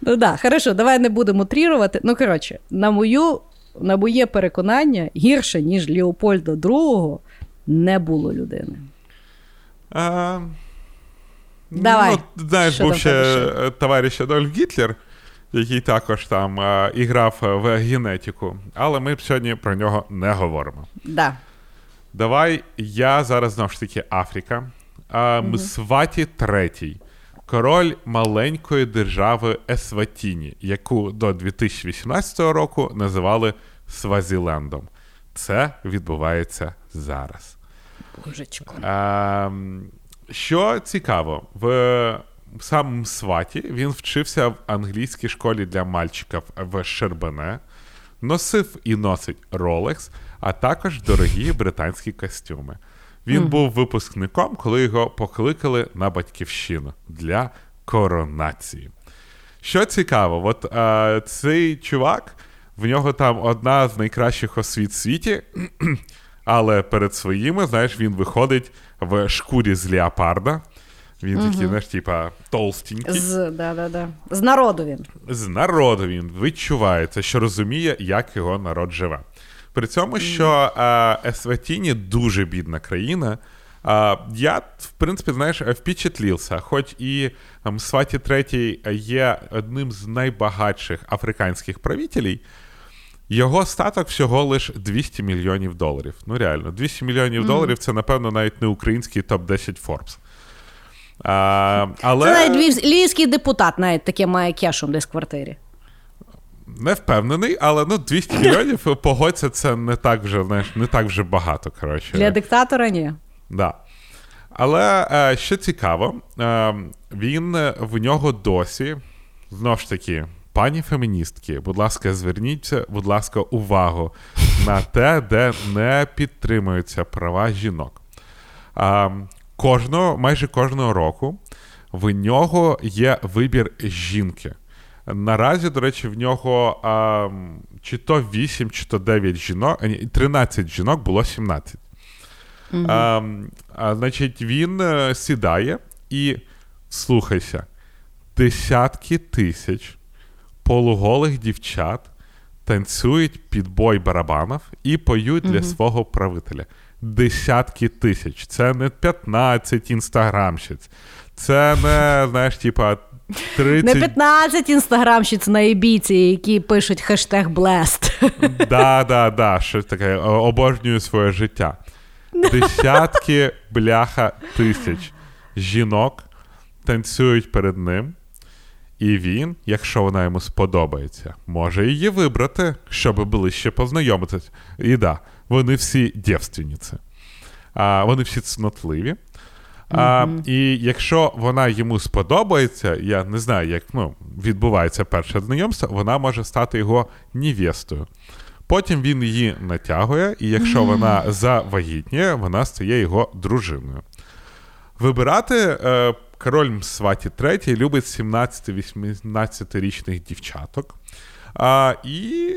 Ну да, хорошо, давай не будемо трірувати. Ну, коротше, на мою, на моє переконання, гірше, ніж Леопольда II, не було людини. А, Давай. Ну, знаєш, був ще е, товариш Адольф Гітлер, який також там а, і грав в генетику, але ми сьогодні про нього не говоримо. Да. Давай, я зараз знову ж таки Африка. А, Мсваті третій. король маленької держави Есватіні, яку до 2018 року називали Свазілендом. Це відбувається зараз. Божечко. А, що цікаво, в самому Сваті він вчився в англійській школі для мальчиків в Шербене, носив і носить Rolex, а також дорогі британські костюми. Він mm. був випускником, коли його покликали на батьківщину для коронації. Що цікаво, от а, цей чувак, в нього там одна з найкращих освіт в світі, але перед своїми, знаєш, він виходить в шкурі з леопарда. Він угу. такий, знаєш, типа толстенький. З да, да, да. з народу він. З народу він відчувається, що розуміє, як його народ живе. При цьому, що е, Есватіні дуже бідна країна. Е, я, в принципі, знаєш, впечатлився, хоч і е, Сваті Третій є одним з найбагатших африканських правителів, його статок всього лише 200 мільйонів доларів. Ну, реально, 200 мільйонів mm. доларів це, напевно, навіть не український топ-10 Forbes. А, але... Це навіть львівський депутат навіть таке має кешом десь в квартирі. Не впевнений, але ну 200 мільйонів погодься, це не так вже знаєш, не так вже багато. коротше. Для диктатора ні. Да. Але е, що цікаво, е, він в нього досі, знову ж таки, пані феміністки, будь ласка, зверніть, будь ласка, увагу на те, де не підтримуються права жінок. Е, кожного, майже кожного року в нього є вибір жінки. Наразі, до речі, в нього а, чи то 8, чи то 9 жінок, 13 жінок було 17. Mm-hmm. А, а, Значить, він е, сідає і слухайся, десятки тисяч полуголих дівчат танцюють під бой барабанів і поють mm-hmm. для свого правителя. Десятки тисяч. Це не 15 інстаграмщиць. Це не, знаєш, типа 30... Не 15 інстаграмщиць на ебіці, які пишуть хештег Blast. Да, да, да, щось таке. Обожнюю своє життя. Десятки бляха тисяч жінок танцюють перед ним. І він, якщо вона йому сподобається, може її вибрати, щоб ближче познайомитися. І да, вони всі дівственниці. А, Вони всі цнотливі. А, І якщо вона йому сподобається, я не знаю, як ну, відбувається перше знайомство, вона може стати його невестою. Потім він її натягує, і якщо вона завагітніє, вона стає його дружиною. Вибирати е, король Мсваті III любить 17-18-річних дівчаток. А, І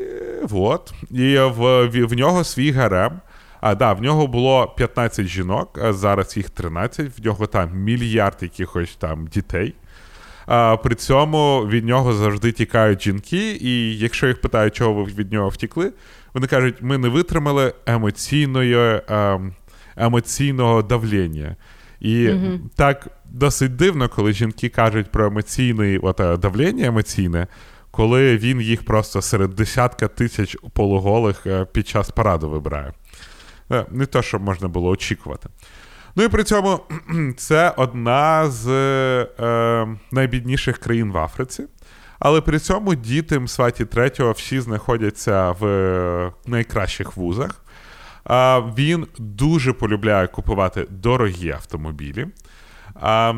от, і в, в, в нього свій гарем. А да, в нього було 15 жінок, а зараз їх 13, в нього там мільярд якихось там дітей. А, При цьому від нього завжди тікають жінки, і якщо їх питають, чого ви від нього втікли, вони кажуть, ми не витримали емоційної, ем, емоційного давлення. І mm так досить дивно, коли жінки кажуть про емоційне от, е, давлення емоційне, коли він їх просто серед десятка тисяч полуголих е, під час параду вибирає. Е, не те, що можна було очікувати. Ну і при цьому це одна з е, найбідніших країн в Африці. Але при цьому діти Мсваті третього всі знаходяться в найкращих вузах. А, Він дуже полюбляє купувати дорогі автомобілі. А,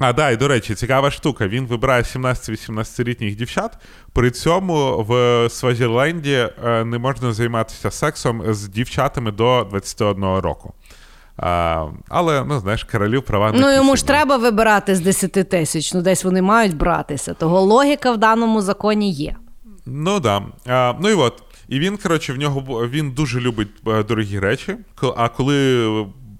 а, да, і до речі, цікава штука. Він вибирає 17-18-літніх дівчат. При цьому в Свазіленді е, не можна займатися сексом з дівчатами до 21 року. А, Але, ну, знаєш, королів права не Ну, йому ж треба вибирати з 10 тисяч, ну десь вони мають братися. Того логіка в даному законі є. Ну да. А, Ну і от. І він, коротше, в нього він дуже любить е, дорогі речі. А коли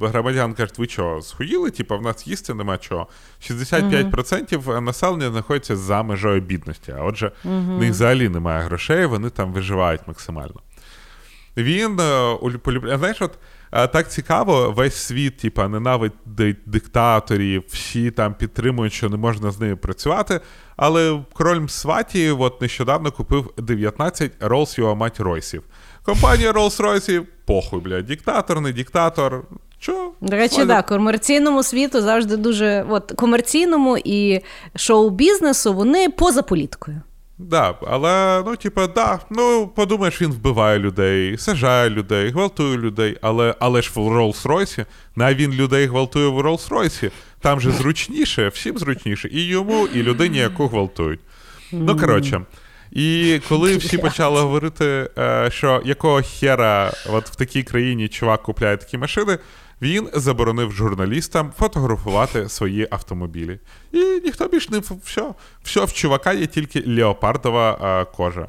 громадян кажуть, ви що, схуїли? Типа, в нас їсти нема чого. 65% uh населення знаходиться за межою бідності. А отже, uh в них взагалі немає грошей, вони там виживають максимально. Він е, полюбляє, знаєш, от е, так цікаво, весь світ, типа, ненавидить диктаторів, всі там підтримують, що не можна з ними працювати. Але король Мсваті от нещодавно купив 19 Rolls його мать Royce ів. Компанія Rolls-Royce, похуй, бля, диктатор, не диктатор, Що? До речі, так, да, комерційному світу завжди дуже. От комерційному і шоу-бізнесу вони поза політикою. Да, але ну, типа, да, ну подумаєш, він вбиває людей, сажає людей, гвалтує людей, але але ж в Роллс-Ройсі, навіть він людей гвалтує в Роллс-Ройсі, там же зручніше, всім зручніше, і йому, і людині, яку гвалтують. Ну, коротше. І коли всі почали говорити, е, що якого хера от в такій країні чувак купляє такі машини, він заборонив журналістам фотографувати свої автомобілі. І ніхто більш не все. Все, в чувака є тільки леопардова кожа.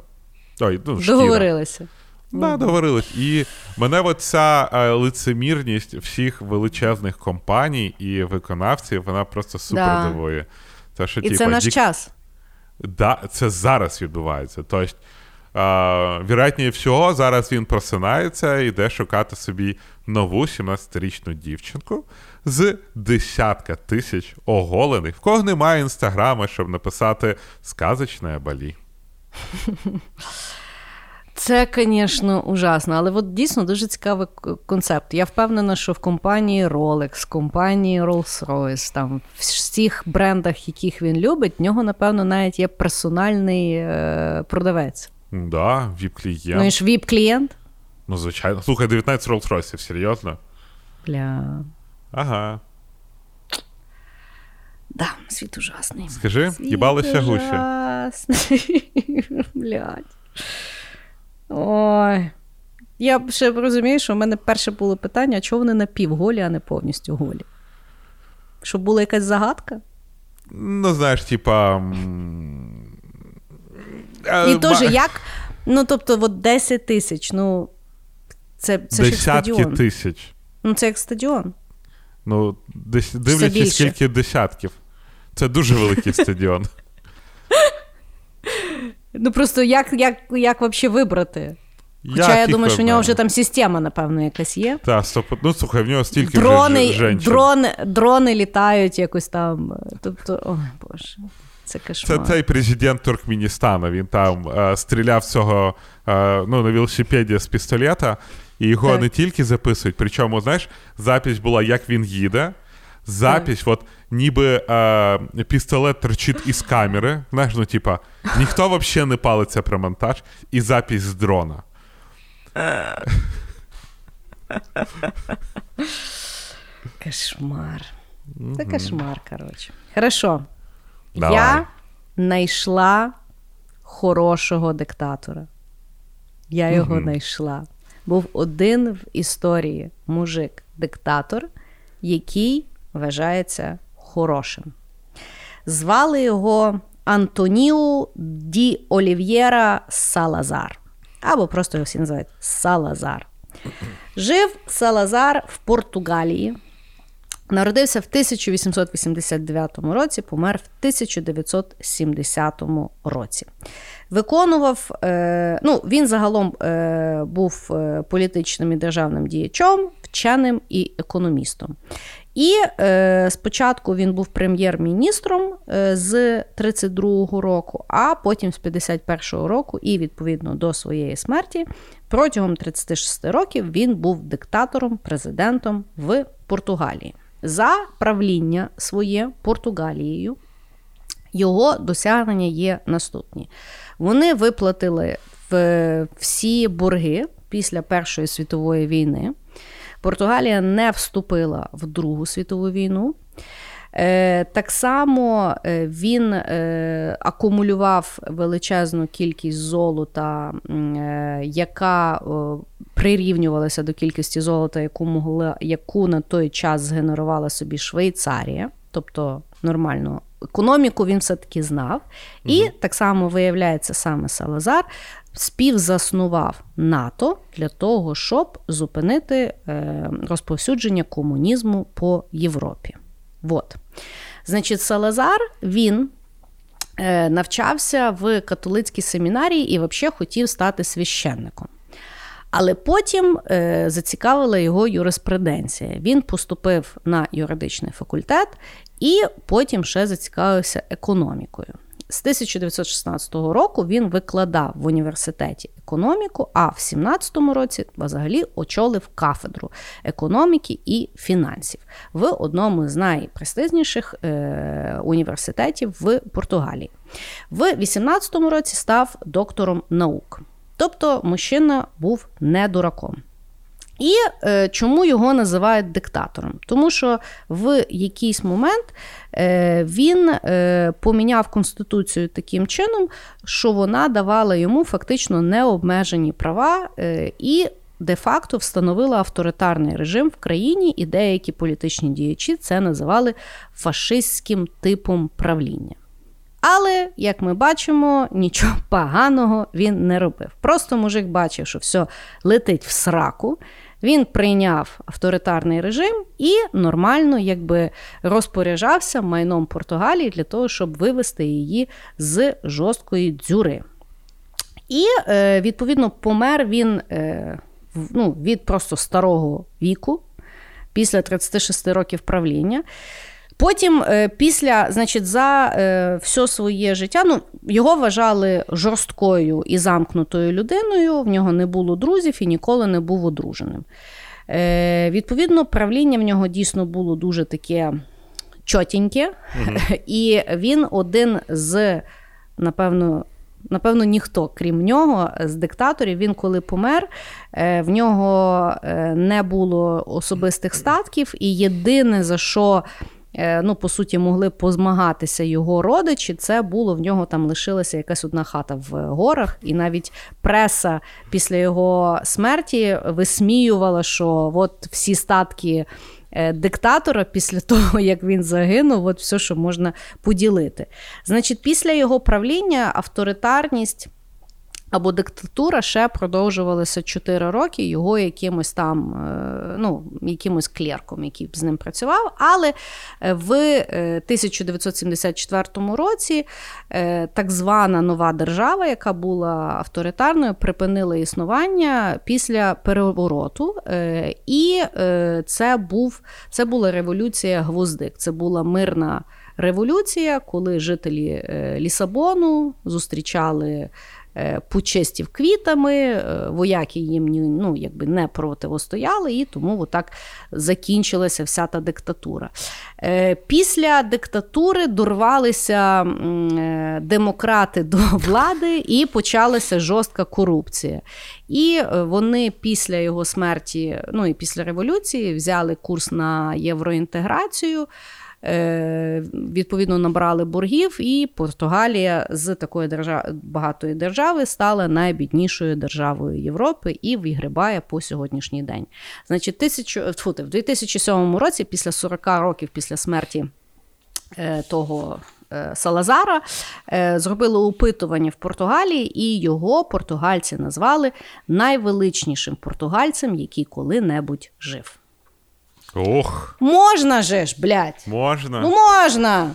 Ой, ну, шкіра. Договорилися. Да, договорились. І мене оця лицемірність всіх величезних компаній і виконавців, вона просто супер да. дивує. Це, що, І типу, це наш дік... час. Да, Це зараз відбувається. Тобто, Вірятніше всього, зараз він просинається і йде шукати собі нову 17-річну дівчинку з десятка тисяч оголених, в кого немає інстаграма, щоб написати сказочне балі. Це, звісно, ужасно, але от дійсно дуже цікавий концепт. Я впевнена, що в компанії Rolex, компанії Rolls-Royce, там в всіх брендах, яких він любить, в нього, напевно, навіть є персональний е- продавець. Да, VIP-клієнт. Ну і ж віп-клієнт. Ну, звичайно. Слухай, 19 Rolls-Royce, серйозно? Бля. Ага. Да, світ ужасний. Скажи, їбалися гуші. Блядь. Ой. Я ще розумію, що в мене перше було питання, чого вони напівголі, а не повністю голі. Щоб була якась загадка? Ну, знаєш, типа. І теж як. Ну, тобто, от 10 тисяч, ну. Це це Десятки ж стадіон. тисяч. Ну, це як стадіон. Ну, дивлячись, скільки десятків. Це дуже великий стадіон. Ну, просто як як, як взагалі вибрати? Хоча я думаю, що в нього вже там система, напевно, якась є. Так, стоп. Ну, слухай, в нього стільки дрони, вже женщин. Дрони, дрони літають якось там. Тобто, ой, Боже. Це кошмар. Це цей президент Туркменістану. Він там е, стріляв цього е, ну, на велосипеді з пістолета, і його так. не тільки записують. Причому, знаєш, запись була, як він їде. Запись, от ніби е, пістолет торчить із камери. Знаєш, ну, типа, ніхто взагалі не палиться про монтаж, і запись з дрона. Кошмар. Це кошмар, коротше. Хорошо. Давай. Я знайшла хорошого диктатора. Я його знайшла. Був один в історії мужик-диктатор, який вважається хорошим. Звали його Антоніу Ді Олів'єра Салазар. Або просто його всі називають Салазар. Жив Салазар в Португалії. Народився в 1889 році, помер в 1970 році. Виконував, е, ну, він загалом е, був е, політичним і державним діячом, вченим і економістом. І е, спочатку він був прем'єр-міністром е, з 32-го року, а потім з 51-го року, і відповідно до своєї смерті, протягом 36 років він був диктатором, президентом в Португалії. За правління своє Португалією його досягнення є наступні. Вони виплатили всі борги після Першої світової війни. Португалія не вступила в Другу світову війну. Е, так само е, він е, акумулював величезну кількість золота, яка прирівнювалася до кількості золота, яку могла, яку на той час згенерувала собі Швейцарія, тобто нормальну економіку він все-таки знав. І угу. так само виявляється саме Салазар співзаснував НАТО для того, щоб зупинити розповсюдження комунізму по Європі. Вот. Значить, Салазар він е, навчався в католицькій семінарії і взагалі хотів стати священником. Але потім е, зацікавила його юриспруденція. Він поступив на юридичний факультет і потім ще зацікавився економікою. з 1916 року він викладав в університеті економіку, а в 17-му році взагалі очолив кафедру економіки і фінансів в одному з найпрестижніших е- університетів в Португалії. В 18-му році став доктором наук. Тобто мужчина був не дураком. І е, чому його називають диктатором? Тому що в якийсь момент е, він е, поміняв конституцію таким чином, що вона давала йому фактично необмежені права е, і. Де-факто встановила авторитарний режим в країні, і деякі політичні діячі це називали фашистським типом правління. Але, як ми бачимо, нічого поганого він не робив. Просто мужик бачив, що все летить в сраку. Він прийняв авторитарний режим і нормально якби розпоряджався майном Португалії для того, щоб вивести її з жорсткої дзюри. І, е, відповідно, помер він е, ну, від просто старого віку після 36 років правління. Потім, е, після, значить, за е, все своє життя, ну, його вважали жорсткою і замкнутою людиною, в нього не було друзів і ніколи не був одруженим. Е, Відповідно, правління в нього дійсно було дуже таке чотеньке, угу. і він один з, напевно, Напевно, ніхто, крім нього, з диктаторів, він коли помер, в нього не було особистих статків, і єдине за що ну, по суті, могли позмагатися його родичі, це було в нього там лишилася якась одна хата в горах, і навіть преса після його смерті висміювала, що от всі статки. Е, диктатора після того, як він загинув, от все, що можна поділити. Значить, після його правління авторитарність або диктатура ще продовжувалася 4 роки його якимось там, е, ну, якимось клерком, який з ним працював. Але е, в 1974 е, році так звана нова держава, яка була авторитарною, припинила існування після перевороту. І це був, це була революція Гвоздик. Це була мирна революція, коли жителі Лісабону зустрічали. Е, пучистів квітами, е, вояки їм ну, якби не противостояли, і тому отак закінчилася вся та диктатура. Е, після диктатури дорвалися демократи до влади і почалася жорстка корупція. І вони після його смерті, ну і після революції, взяли курс на євроінтеграцію. Е, відповідно набрали боргів, і Португалія з такої держави багатої держави стала найбіднішою державою Європи і вигрібає по сьогоднішній день. Значить, тисячу фу, в 2007 році, після 40 років після смерті е, того. Е, Салазара зробили опитування в Португалії, і його португальці назвали найвеличнішим португальцем, який коли-небудь жив. Ох. Можна же ж, блядь. Можна. Ну можна.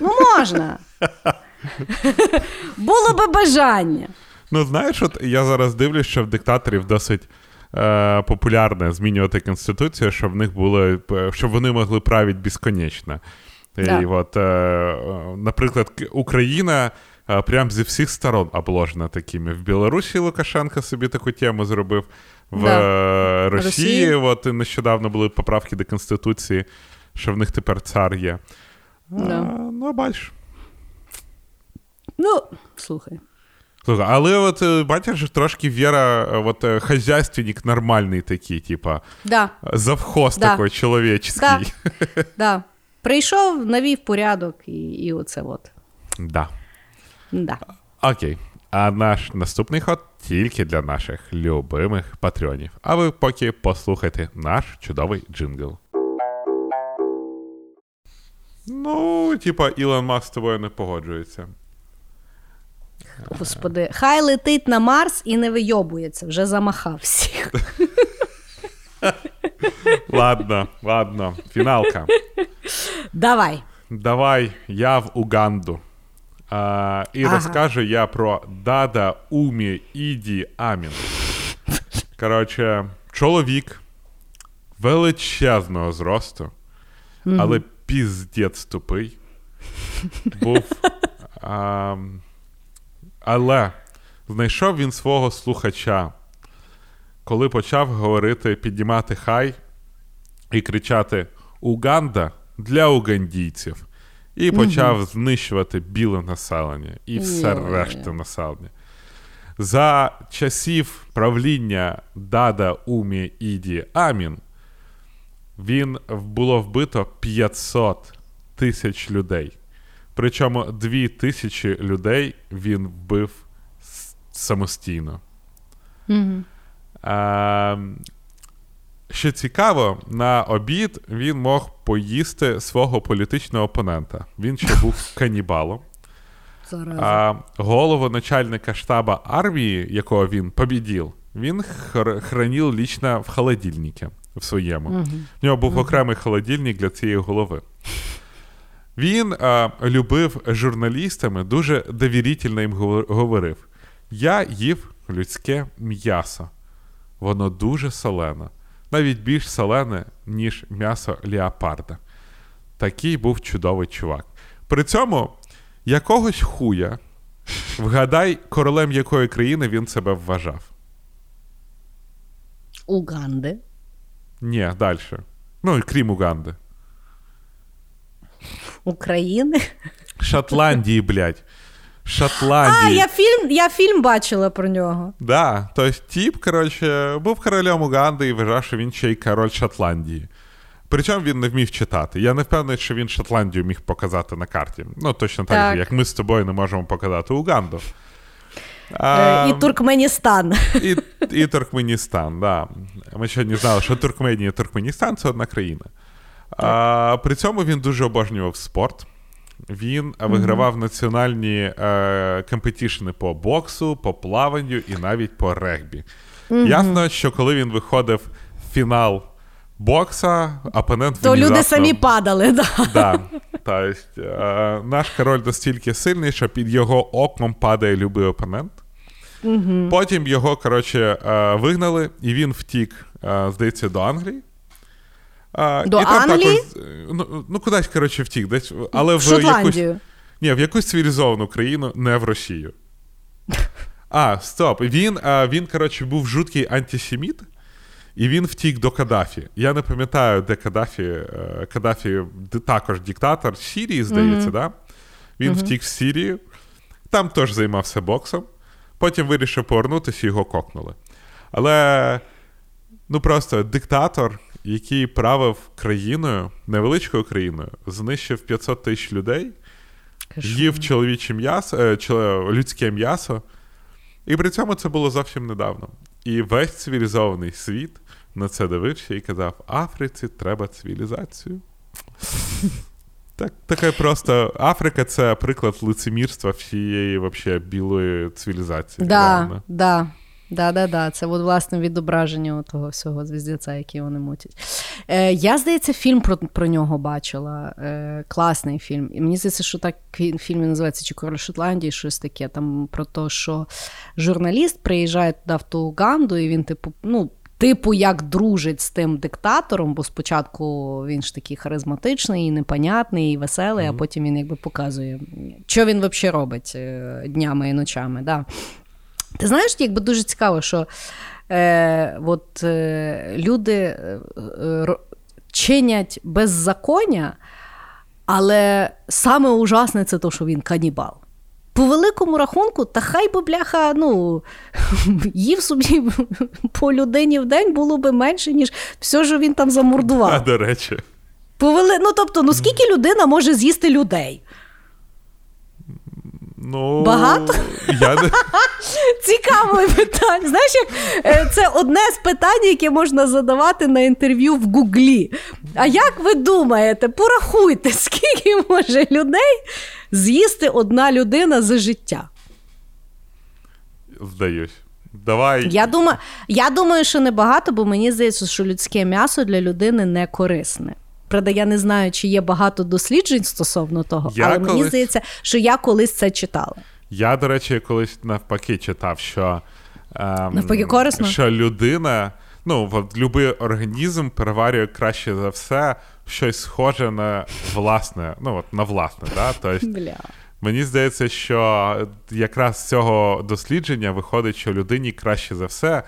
Ну можна. Було би бажання. Ну, знаєш, от я зараз дивлюсь, що в диктаторів досить е, популярне змінювати конституцію, щоб в них було, щоб вони могли правити безконечно. Да. І от, е, Наприклад, Україна е, прям зі всіх сторон обложена такими. В Білорусі Лукашенко собі таку тему зробив в да. Росії. Росії. От нещодавно були поправки до Конституції, що в них тепер цар є. Да. А, ну, бачиш. Ну, слухай. Слухай, але от е, бачиш, трошки Віра, е, от е, хазяйственник нормальний такий, типа. Да. Завхоз да. такий чоловічний. Да. да. Прийшов, навів порядок і і оце от. Да. Да. Окей. А наш наступний ход тільки для наших любимих патреонів. А ви поки послухайте наш чудовий джингл. Ну, типа, Ілон Маск з тобою не погоджується. Господи, хай летить на Марс і не вийобується, вже замахав всіх. Ладно, ладно, фіналка. Давай. Давай, я в Уганду. А, І ага. розкажу я про Дада Умі Іді Амін. Коротше, чоловік величезного зросту, але піздець тупий. Був А, але знайшов він свого слухача, коли почав говорити, піднімати хай і кричати Уганда для угандійців. І почав угу. знищувати біле населення і все Йо, решта населення. За часів правління Дада Умі Іді Амін він було вбито 500 тисяч людей. Причому 2 тисячі людей він вбив самостійно. Угу. А, Що цікаво, на обід він мог поїсти свого політичного опонента. Він ще був канібалом. А голову начальника штаба армії, якого він побідів, він хранив лічно в холодильнику в своєму. Угу. В нього був окремий холодильник для цієї голови. Він а, любив журналістами, дуже довірительно їм говорив: Я їв людське м'ясо. Воно дуже солене, навіть більш солене, ніж м'ясо леопарда. Такий був чудовий чувак. При цьому якогось хуя, вгадай, королем якої країни він себе вважав. Уганди. Ні, далі. Ну, крім Уганди. України? Шотландії, блядь. Шотландії. А, я фільм я фільм бачила про нього. Да, Тобто тіп, коротше, був королем Уганди і вважав, що він ще й король Шотландії. Причому він не вмів читати. Я не впевнений, що він Шотландію міг показати на карті. Ну, точно так, так. як ми з тобою не можемо показати Уганду. А, і Туркменістан. І і Туркменістан, да. Ми сьогодні знали, що Туркменія і Туркменістан це одна країна. А, При цьому він дуже обожнював спорт. Він вигравав mm-hmm. національні е, компетішени по боксу, по плаванню і навіть по регбі. Mm-hmm. Ясно, що коли він виходив в фінал бокса, опонент То внезапно... люди самі падали, да. да. Тобто, е, наш король настільки сильний, що під його оком падає любий опонент. Mm-hmm. Потім його, коротше, е, вигнали, і він втік, е, здається, до Англії. А, До і там Англії? Також, ну, ну, кудись, коротше, втік. Десь, але в, в Шотландію. Якусь, ні, в якусь цивілізовану країну, не в Росію. А, стоп. Він, він коротше, був жуткий антисеміт, і він втік до Каддафі. Я не пам'ятаю, де Каддафі. Е, Каддафі також диктатор Сірії, здається, mm-hmm. да? Він mm-hmm. втік в Сірію, там теж займався боксом. Потім вирішив повернутися і його кокнули. Але ну просто диктатор, який правив країною, невеличкою країною, знищив 500 тисяч людей, їв чоловіче м'ясо, е, людське м'ясо. І при цьому це було зовсім недавно. І весь цивілізований світ на це дивився і казав: Африці треба цивілізацію. Так, Таке просто Африка це приклад лицемірства всієї вообще білої цивілізації. Да, да. Да, да, да. Це от, власне відображення того всього звіздяця, який вони мутять. Е, Я, здається, фільм про про нього бачила. Е, Класний фільм. І мені здається, що так фільм називається чи Король Шотландії, щось таке. Там про те, що журналіст приїжджає туди в ту Уганду, і він, типу, ну. Типу, як дружить з тим диктатором, бо спочатку він ж такий харизматичний, і непонятний, і веселий, mm-hmm. а потім він якби показує, що він взагалі робить е, днями і ночами. Да. Ти знаєш, якби дуже цікаво, що е, от, е, люди е, е чинять беззаконня, але саме ужасне це те, що він канібал. По великому рахунку, та хай би бляха, ну, їв собі по людині в день було би менше, ніж все, що він там замордував. А, до речі. Повели... Ну, тобто, ну скільки людина може з'їсти людей? Ну, Багато? Я не... Цікаве питання. Знаєш, як е, це одне з питань, яке можна задавати на інтерв'ю в Гуглі. А як ви думаєте, порахуйте, скільки може людей з'їсти одна людина за життя? Здаюсь. Давай. Я думаю, я думаю, що небагато, бо мені здається, що людське м'ясо для людини не корисне. Правда, я не знаю, чи є багато досліджень стосовно того, я але колись... мені здається, що я колись це читала. Я, до речі, колись навпаки читав, що ем, навпаки корисно? що людина, ну, будь-який організм переварює краще за все щось схоже на власне, ну от на власне, да? Тобто, Бля. Мені здається, що якраз з цього дослідження виходить, що людині краще за все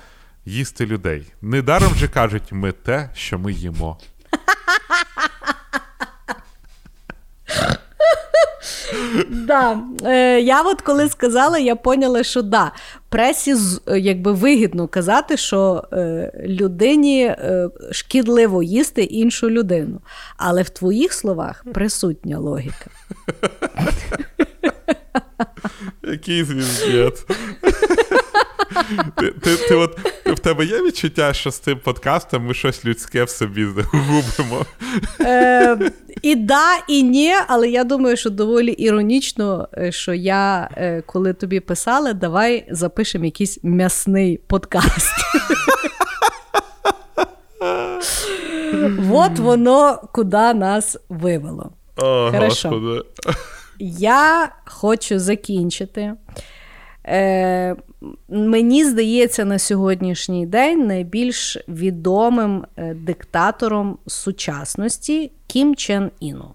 їсти людей. Недаром же кажуть, ми те, що ми їмо. Да. Е, Я от коли сказала, я поняла, що да, пресі якби вигідно казати, що е, людині е, шкідливо їсти іншу людину. Але в твоїх словах присутня логіка. Який звіздець. Ти, ти, ти от, В тебе є відчуття, що з цим подкастом ми щось людське в собі губимо? Е, І да, і ні, але я думаю, що доволі іронічно, е, що я, е, коли тобі писала, давай запишемо якийсь м'ясний подкаст. От воно куди нас вивело. О, Господи. Я хочу закінчити. Е, Мені здається, на сьогоднішній день найбільш відомим е, диктатором сучасності Кім Чен Іну.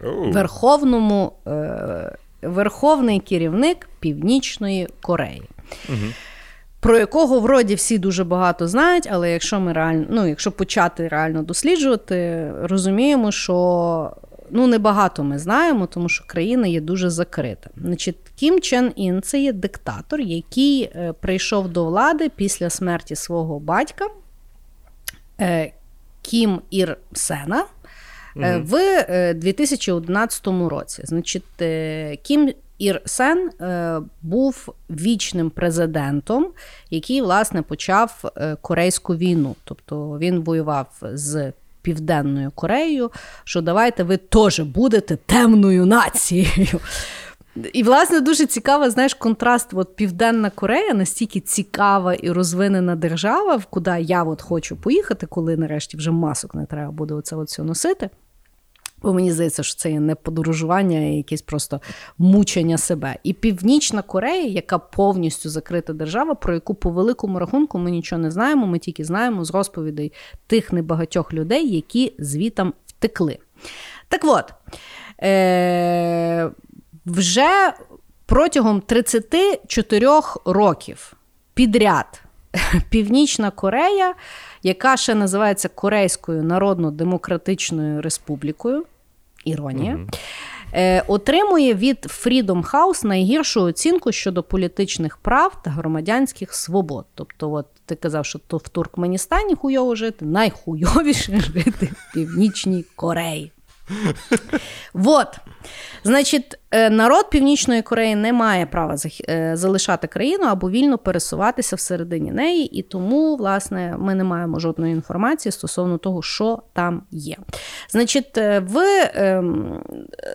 Oh. Верховному, е, Верховний керівник Північної Кореї. Uh-huh. Про якого вроді всі дуже багато знають, але якщо ми реально, ну, якщо почати реально досліджувати, розуміємо, що ну небагато ми знаємо, тому що країна є дуже закрита. Значить, Кім Чен Ін це є диктатор, який е, прийшов до влади після смерті свого батька е, Кім Ір Сена. Е, в 2011 році. Значить, Кім Ір Сен був вічним президентом, який власне почав Корейську війну. Тобто він воював з Південною Кореєю, що давайте ви теж будете темною нацією. І, власне, дуже цікава, знаєш, контраст. От Південна Корея настільки цікава і розвинена держава, куди я от хочу поїхати, коли нарешті вже масок не треба буде оце от носити. Бо мені здається, що це є не подорожування, а якесь просто мучення себе. І Північна Корея, яка повністю закрита держава, про яку по великому рахунку ми нічого не знаємо. Ми тільки знаємо з розповідей тих небагатьох людей, які звітам втекли. Так от, е- вже протягом 34 років підряд Північна Корея яка ще називається Корейською Народно-Демократичною Республікою. Іронія. Е, Отримує від Freedom House найгіршу оцінку щодо політичних прав та громадянських свобод. Тобто, от ти казав, що то в Туркменістані хуйово жити, найхуйовіше жити в Північній Кореї. Вот. Значить, народ Північної Кореї не має права е, залишати країну або вільно пересуватися всередині неї, і тому, власне, ми не маємо жодної інформації стосовно того, що там є. Значить, е, в ем,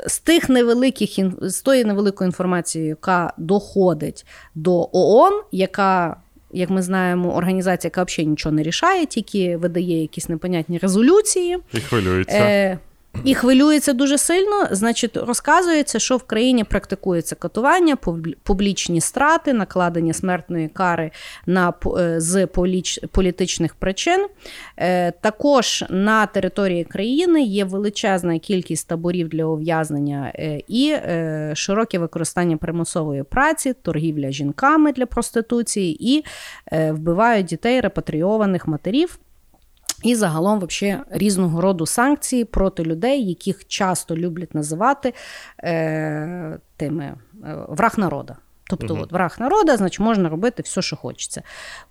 з тих невеликих з тої невеликої інформації, яка доходить до ООН, яка як ми знаємо, організація, яка взагалі нічого не рішає, тільки видає якісь непонятні резолюції. І хвилюється. Е, і хвилюється дуже сильно. Значить, розказується, що в країні практикується катування, публічні страти, накладення смертної кари на е, з політичних причин. Е, також на території країни є величезна кількість таборів для ув'язнення е, і широке використання примусової праці, торгівля жінками для проституції і вбивають дітей репатріованих матерів. І загалом, вообще, різного роду санкції проти людей, яких часто люблять називати е, тими е, враг народа. Тобто, угу. от враг народа, значить, можна робити все, що хочеться.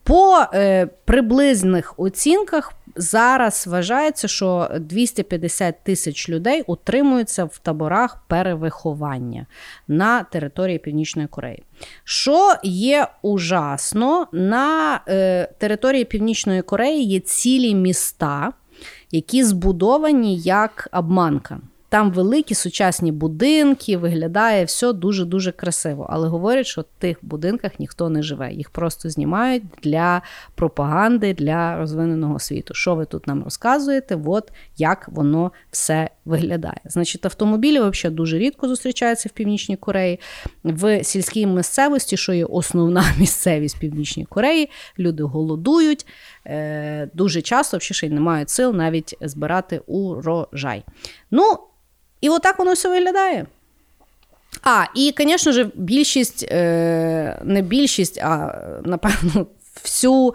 По е, приблизних оцінках зараз вважається, що 250 тисяч людей утримуються в таборах перевиховання на території Північної Кореї. Що є ужасно, на е, території Північної Кореї є цілі міста, які збудовані як обманка. Там великі сучасні будинки, виглядає все дуже-дуже красиво. Але говорять, що в тих будинках ніхто не живе. Їх просто знімають для пропаганди, для розвиненого світу. Що ви тут нам розказуєте? От як воно все виглядає. Значить, автомобілі взагалі дуже рідко зустрічаються в Північній Кореї. В сільській місцевості, що є основна місцевість Північній Кореї, люди голодують. Е, дуже часто ще й не мають сил навіть збирати урожай. Ну, і отак воно все виглядає. А, і, звісно ж, більшість, е, не більшість, а напевно, всю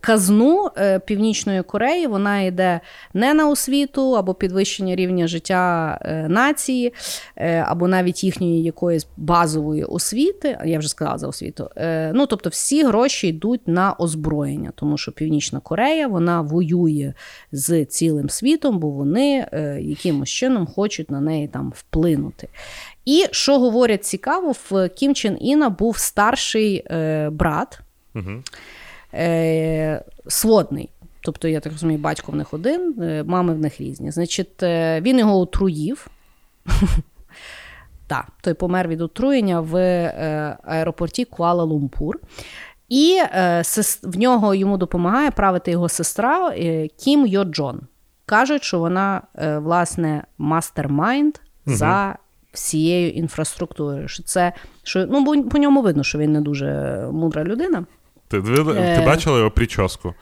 казну е, Північної Кореї вона йде не на освіту або підвищення рівня життя е, нації, або навіть їхньої якоїсь базової освіти. Я вже сказала за освіту. Ну тобто, всі гроші йдуть на озброєння, тому що Північна Корея вона воює з цілим світом, бо вони якимось чином хочуть на неї там вплинути. І що говорять цікаво, в Кім Чен Іна був старший е, брат. Угу е, сводний. Тобто, я так розумію, батько в них один, е, мами в них різні. Значить, е, він його отруїв. Так, той помер від отруєння в аеропорті Куала-Лумпур. І в нього йому допомагає правити його сестра Кім Йо Джон. Кажуть, що вона, власне, mastermind за всією інфраструктурою. Що це, що, ну, По ньому видно, що він не дуже мудра людина. Ти ти е. бачила його прическу?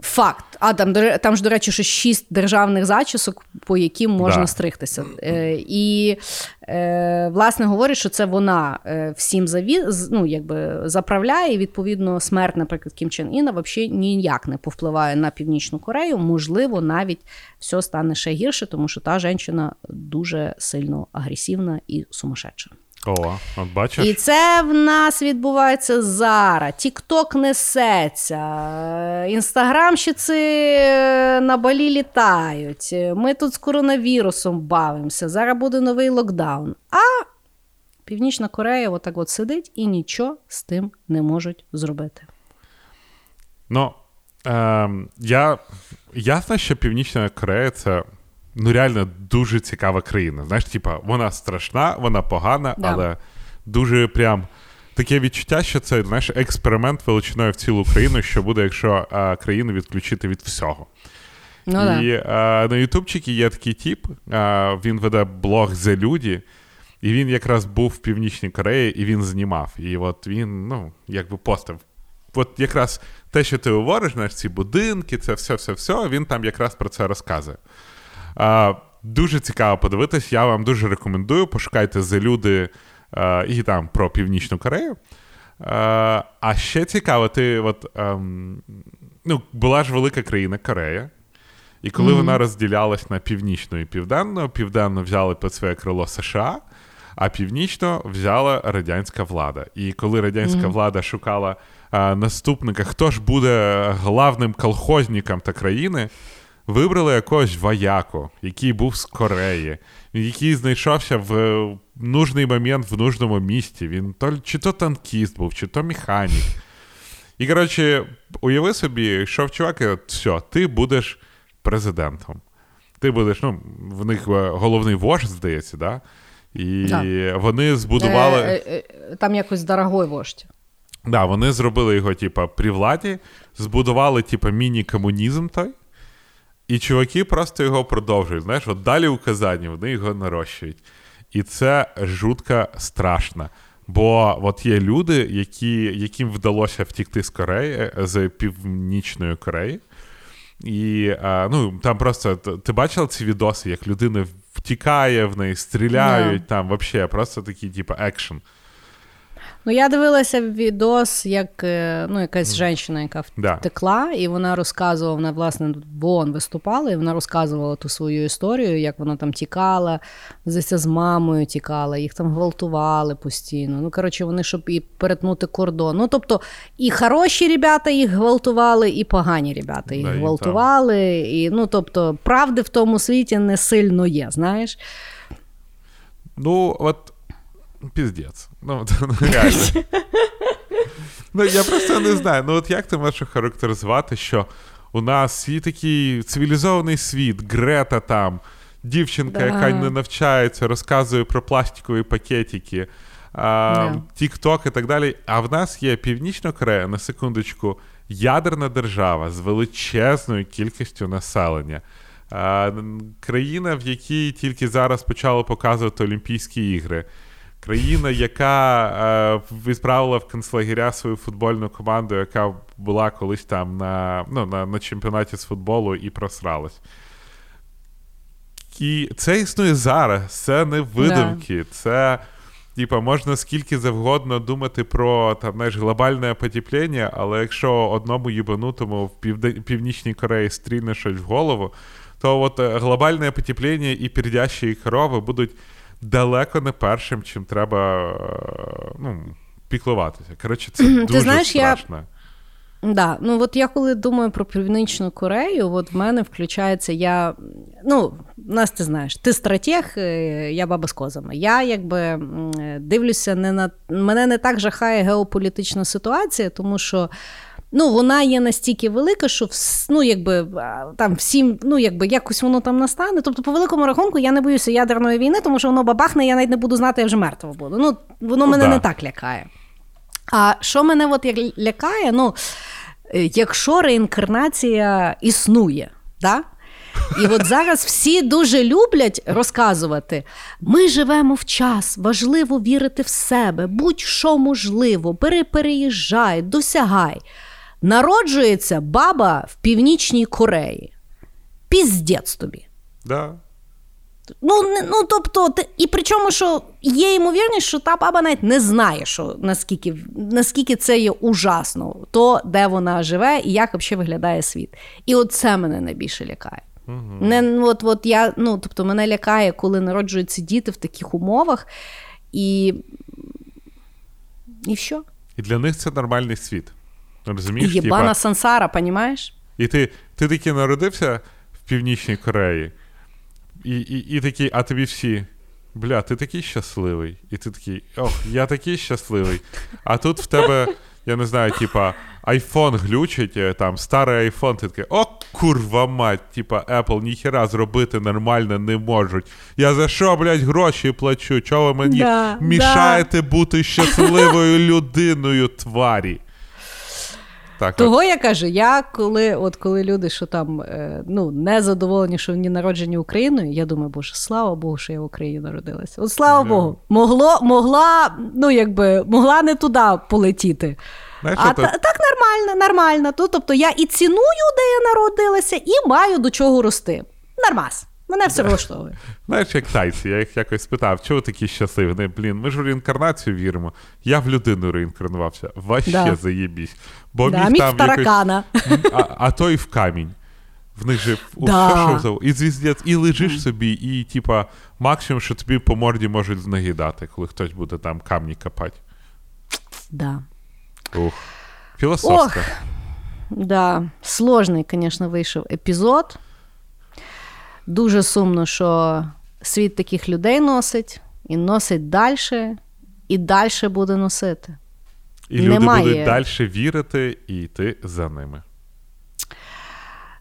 Факт. А там, там ж, до речі, що шість державних зачісок, по яким можна да. стригтися. Е, І, е, власне, говорить, що це вона е, всім заві... ну, якби, заправляє, і, відповідно, смерть, наприклад, Кім Чен Іна взагалі ніяк не повпливає на Північну Корею. Можливо, навіть все стане ще гірше, тому що та жінка дуже сильно агресивна і сумасшедша. О, от бачиш? І це в нас відбувається зараз. Тікток несеться, інстаграмщиці на балі літають. Ми тут з коронавірусом бавимося. Зараз буде новий локдаун. А Північна Корея отак от сидить і нічого з тим не можуть зробити. Ну, е, я ясно, що Північна Корея це ну реально дуже цікава країна. Знаєш, типа, вона страшна, вона погана, да. але дуже прям. Таке відчуття, що це знаєш, експеримент величиною в цілу країну, що буде, якщо а, країну відключити від всього. Ну, І а, на Ютубчикі є такий тіп, а, він веде блог «Зе люди», і він якраз був в Північній Кореї, і він знімав. І от він, ну, якби постав. От якраз те, що ти говориш, знаєш, ці будинки, це все-все-все, він там якраз про це розказує. Дуже цікаво подивитись. Я вам дуже рекомендую. Пошукайте за люди і там про Північну Корею. А а ще цікаво, ти от, ем, ну, була ж велика країна Корея. І коли mm-hmm. вона розділялась на північну і південну, південну взяли під своє крило США, а північно взяла радянська влада. І коли радянська mm-hmm. влада шукала а, наступника, хто ж буде главним колхозником та країни, вибрали якогось вояку, який був з Кореї, який знайшовся в нужний момент в нужному місті. Він то, чи то танкіст був, чи то механік. І, коротше, уяви собі, йшов чувак, і от, все, ти будеш президентом. Ти будеш, ну, в них е, головний вождь, здається, да? І да. вони збудували. Е, е, там якось дорогой вождь. Да, вони зробили його, типа, при владі, збудували, типа, міні-комунізм той. І чуваки просто його продовжують. Знаєш, от далі у Казані вони його нарощують. І це жутко страшно. Бо от є люди, які, яким вдалося втікти з Кореї, з Північної Кореї. І а, ну, там просто ти бачила ці відоси, як людина втікає в неї, стріляють, yeah. там взагалі просто такий, типу, екшен. Ну, я дивилася відос, як е, ну, якась жінка, яка втекла, і вона розказувала, вона, власне, вон виступала, і вона розказувала ту свою історію, як вона там тікала, здається, з мамою тікала, їх там гвалтували постійно. Ну, коротше, вони, щоб і перетнути кордон. Ну, тобто, і хороші ребята їх гвалтували, і погані ребята їх да, гвалтували. І, ну, тобто, правди в тому світі не сильно є, знаєш. Ну, от. Піздець. Ну, ну, реально. Ну, я просто не знаю. Ну, от як ти можеш характеризувати, що у нас є такий цивілізований світ, Грета там, дівчинка, да. яка не навчається, розказує про пластикові пакетики, Тік-Ток і так далі. А в нас є Північна Корея, на секундочку, ядерна держава з величезною кількістю населення. Країна, в якій тільки зараз почали показувати Олімпійські ігри. Країна, яка е, відправила в концлагеря свою футбольну команду, яка була колись там на ну, на, на чемпіонаті з футболу і просралась. І це існує зараз, це не видумки, це. Типа, можна скільки завгодно думати про там, знаєш, глобальне потепління, але якщо одному їбанутому в Півд... Північній Кореї стрільне щось в голову, то от е, глобальне потепління і пердящі корови будуть далеко не першим, чим треба е, ну, піклуватися. Коротше, це дуже Ти знаєш, страшно. Я... Да, ну от я коли думаю про Північну Корею, от в мене включається я. Ну, нас ти знаєш, ти стратег, е, я баба з козами. Я якби дивлюся, не на мене не так жахає геополітична ситуація, тому що. Ну, вона є настільки велика, що ну, якби, там всім, ну, якби якось воно там настане. Тобто, по великому рахунку, я не боюся ядерної війни, тому що воно бабахне, я навіть не буду знати, я вже мертва буду. Ну, Воно ну, мене да. не так лякає. А що мене от лякає? Ну, е, якщо реінкарнація існує, да? І от зараз всі дуже люблять розказувати: ми живемо в час, важливо вірити в себе, будь-що можливо, бери, переїжджай, досягай. Народжується баба в Північній Кореї. Піздець тобі. Да. Ну, ну тобто, і причому, що є ймовірність, що та баба навіть не знає, що наскільки наскільки це є ужасно, то де вона живе і як взагалі виглядає світ. І от це мене найбільше лякає. Угу. Не, от, от я, ну, Тобто, мене лякає, коли народжуються діти в таких умовах, і і що? І для них це нормальний світ. Розумієш? Єбана типа... сансара, понімаєш? І ти ти таки народився в Північній Кореї. І і, і такий, а тобі всі. Бля, ти такий щасливий. І ти такий, ох, я такий щасливий. А тут в тебе, я не знаю, типа, айфон глючить, е, там, старий айфон, ти такий, о, курва мать, типа, Apple ніхера зробити нормально не можуть. Я за що, блядь, гроші плачу? Чого ви мені да, мішаєте да. бути щасливою людиною, тварі? Так, Того я кажу, я коли от коли люди, що там е, ну, не задоволені, що вони народжені Україною, я думаю, боже, слава Богу, що я в Україні народилася. От слава yeah. Богу, могло, могла, ну якби могла не туди полетіти. Знаєш, а то... так нормально, нормально. Тобто я і ціную, де я народилася, і маю до чого рости. Нормас. Мене все влаштовує. Знаєш, як тайці, я їх якось спитав, чого такі щасливі? Не, блін, ми ж в реінкарнацію віримо. Я в людину реінкарнувався. Ваще да. заєбісь. Бо да, міг там таракана. Якось... А, а то і в камінь. В них же да. що, і звіздець, і лежиш собі, і, типа, максимум, що тобі по морді можуть знагідати, коли хтось буде там камні копати. Да. Ух. Філософська. Ох, да. Сложний, звісно, вийшов епізод. Дуже сумно, що світ таких людей носить, і носить далі, і далі буде носити. І люди Немає... будуть далі вірити і йти за ними.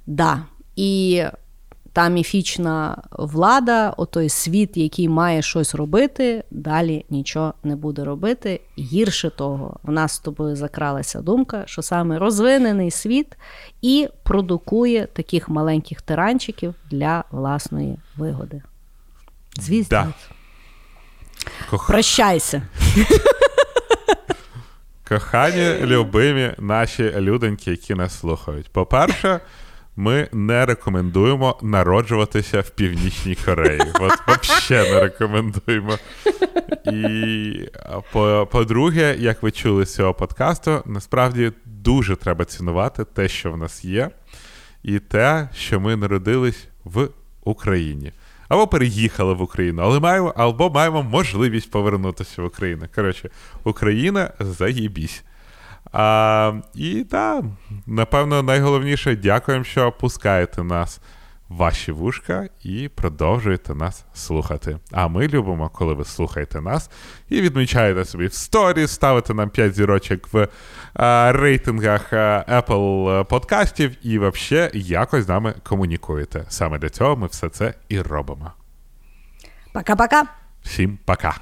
Да. І та міфічна влада, отой світ, який має щось робити, далі нічого не буде робити. Гірше того, в нас з тобою закралася думка, що саме розвинений світ і продукує таких маленьких тиранчиків для власної вигоди. Звісно. Да. Прощайся. Кохані, любимі наші люденьки, які нас слухають. По-перше, ми не рекомендуємо народжуватися в Північній Кореї. От взагалі не рекомендуємо. І по-друге, як ви чули з цього подкасту, насправді дуже треба цінувати те, що в нас є, і те, що ми народились в Україні. Або переїхали в Україну, але маємо, або маємо можливість повернутися в Україну. Коротше, Україна заєбісь. А, І так, напевно, найголовніше дякуємо, що пускаєте нас в ваші вушка і продовжуєте нас слухати. А ми любимо, коли ви слухаєте нас і відмічаєте собі в сторі, ставите нам 5 зірочок в а, рейтингах а, Apple подкастів і взагалі якось з нами комунікуєте. Саме для цього ми все це і робимо. Пока-пока. Всім пока.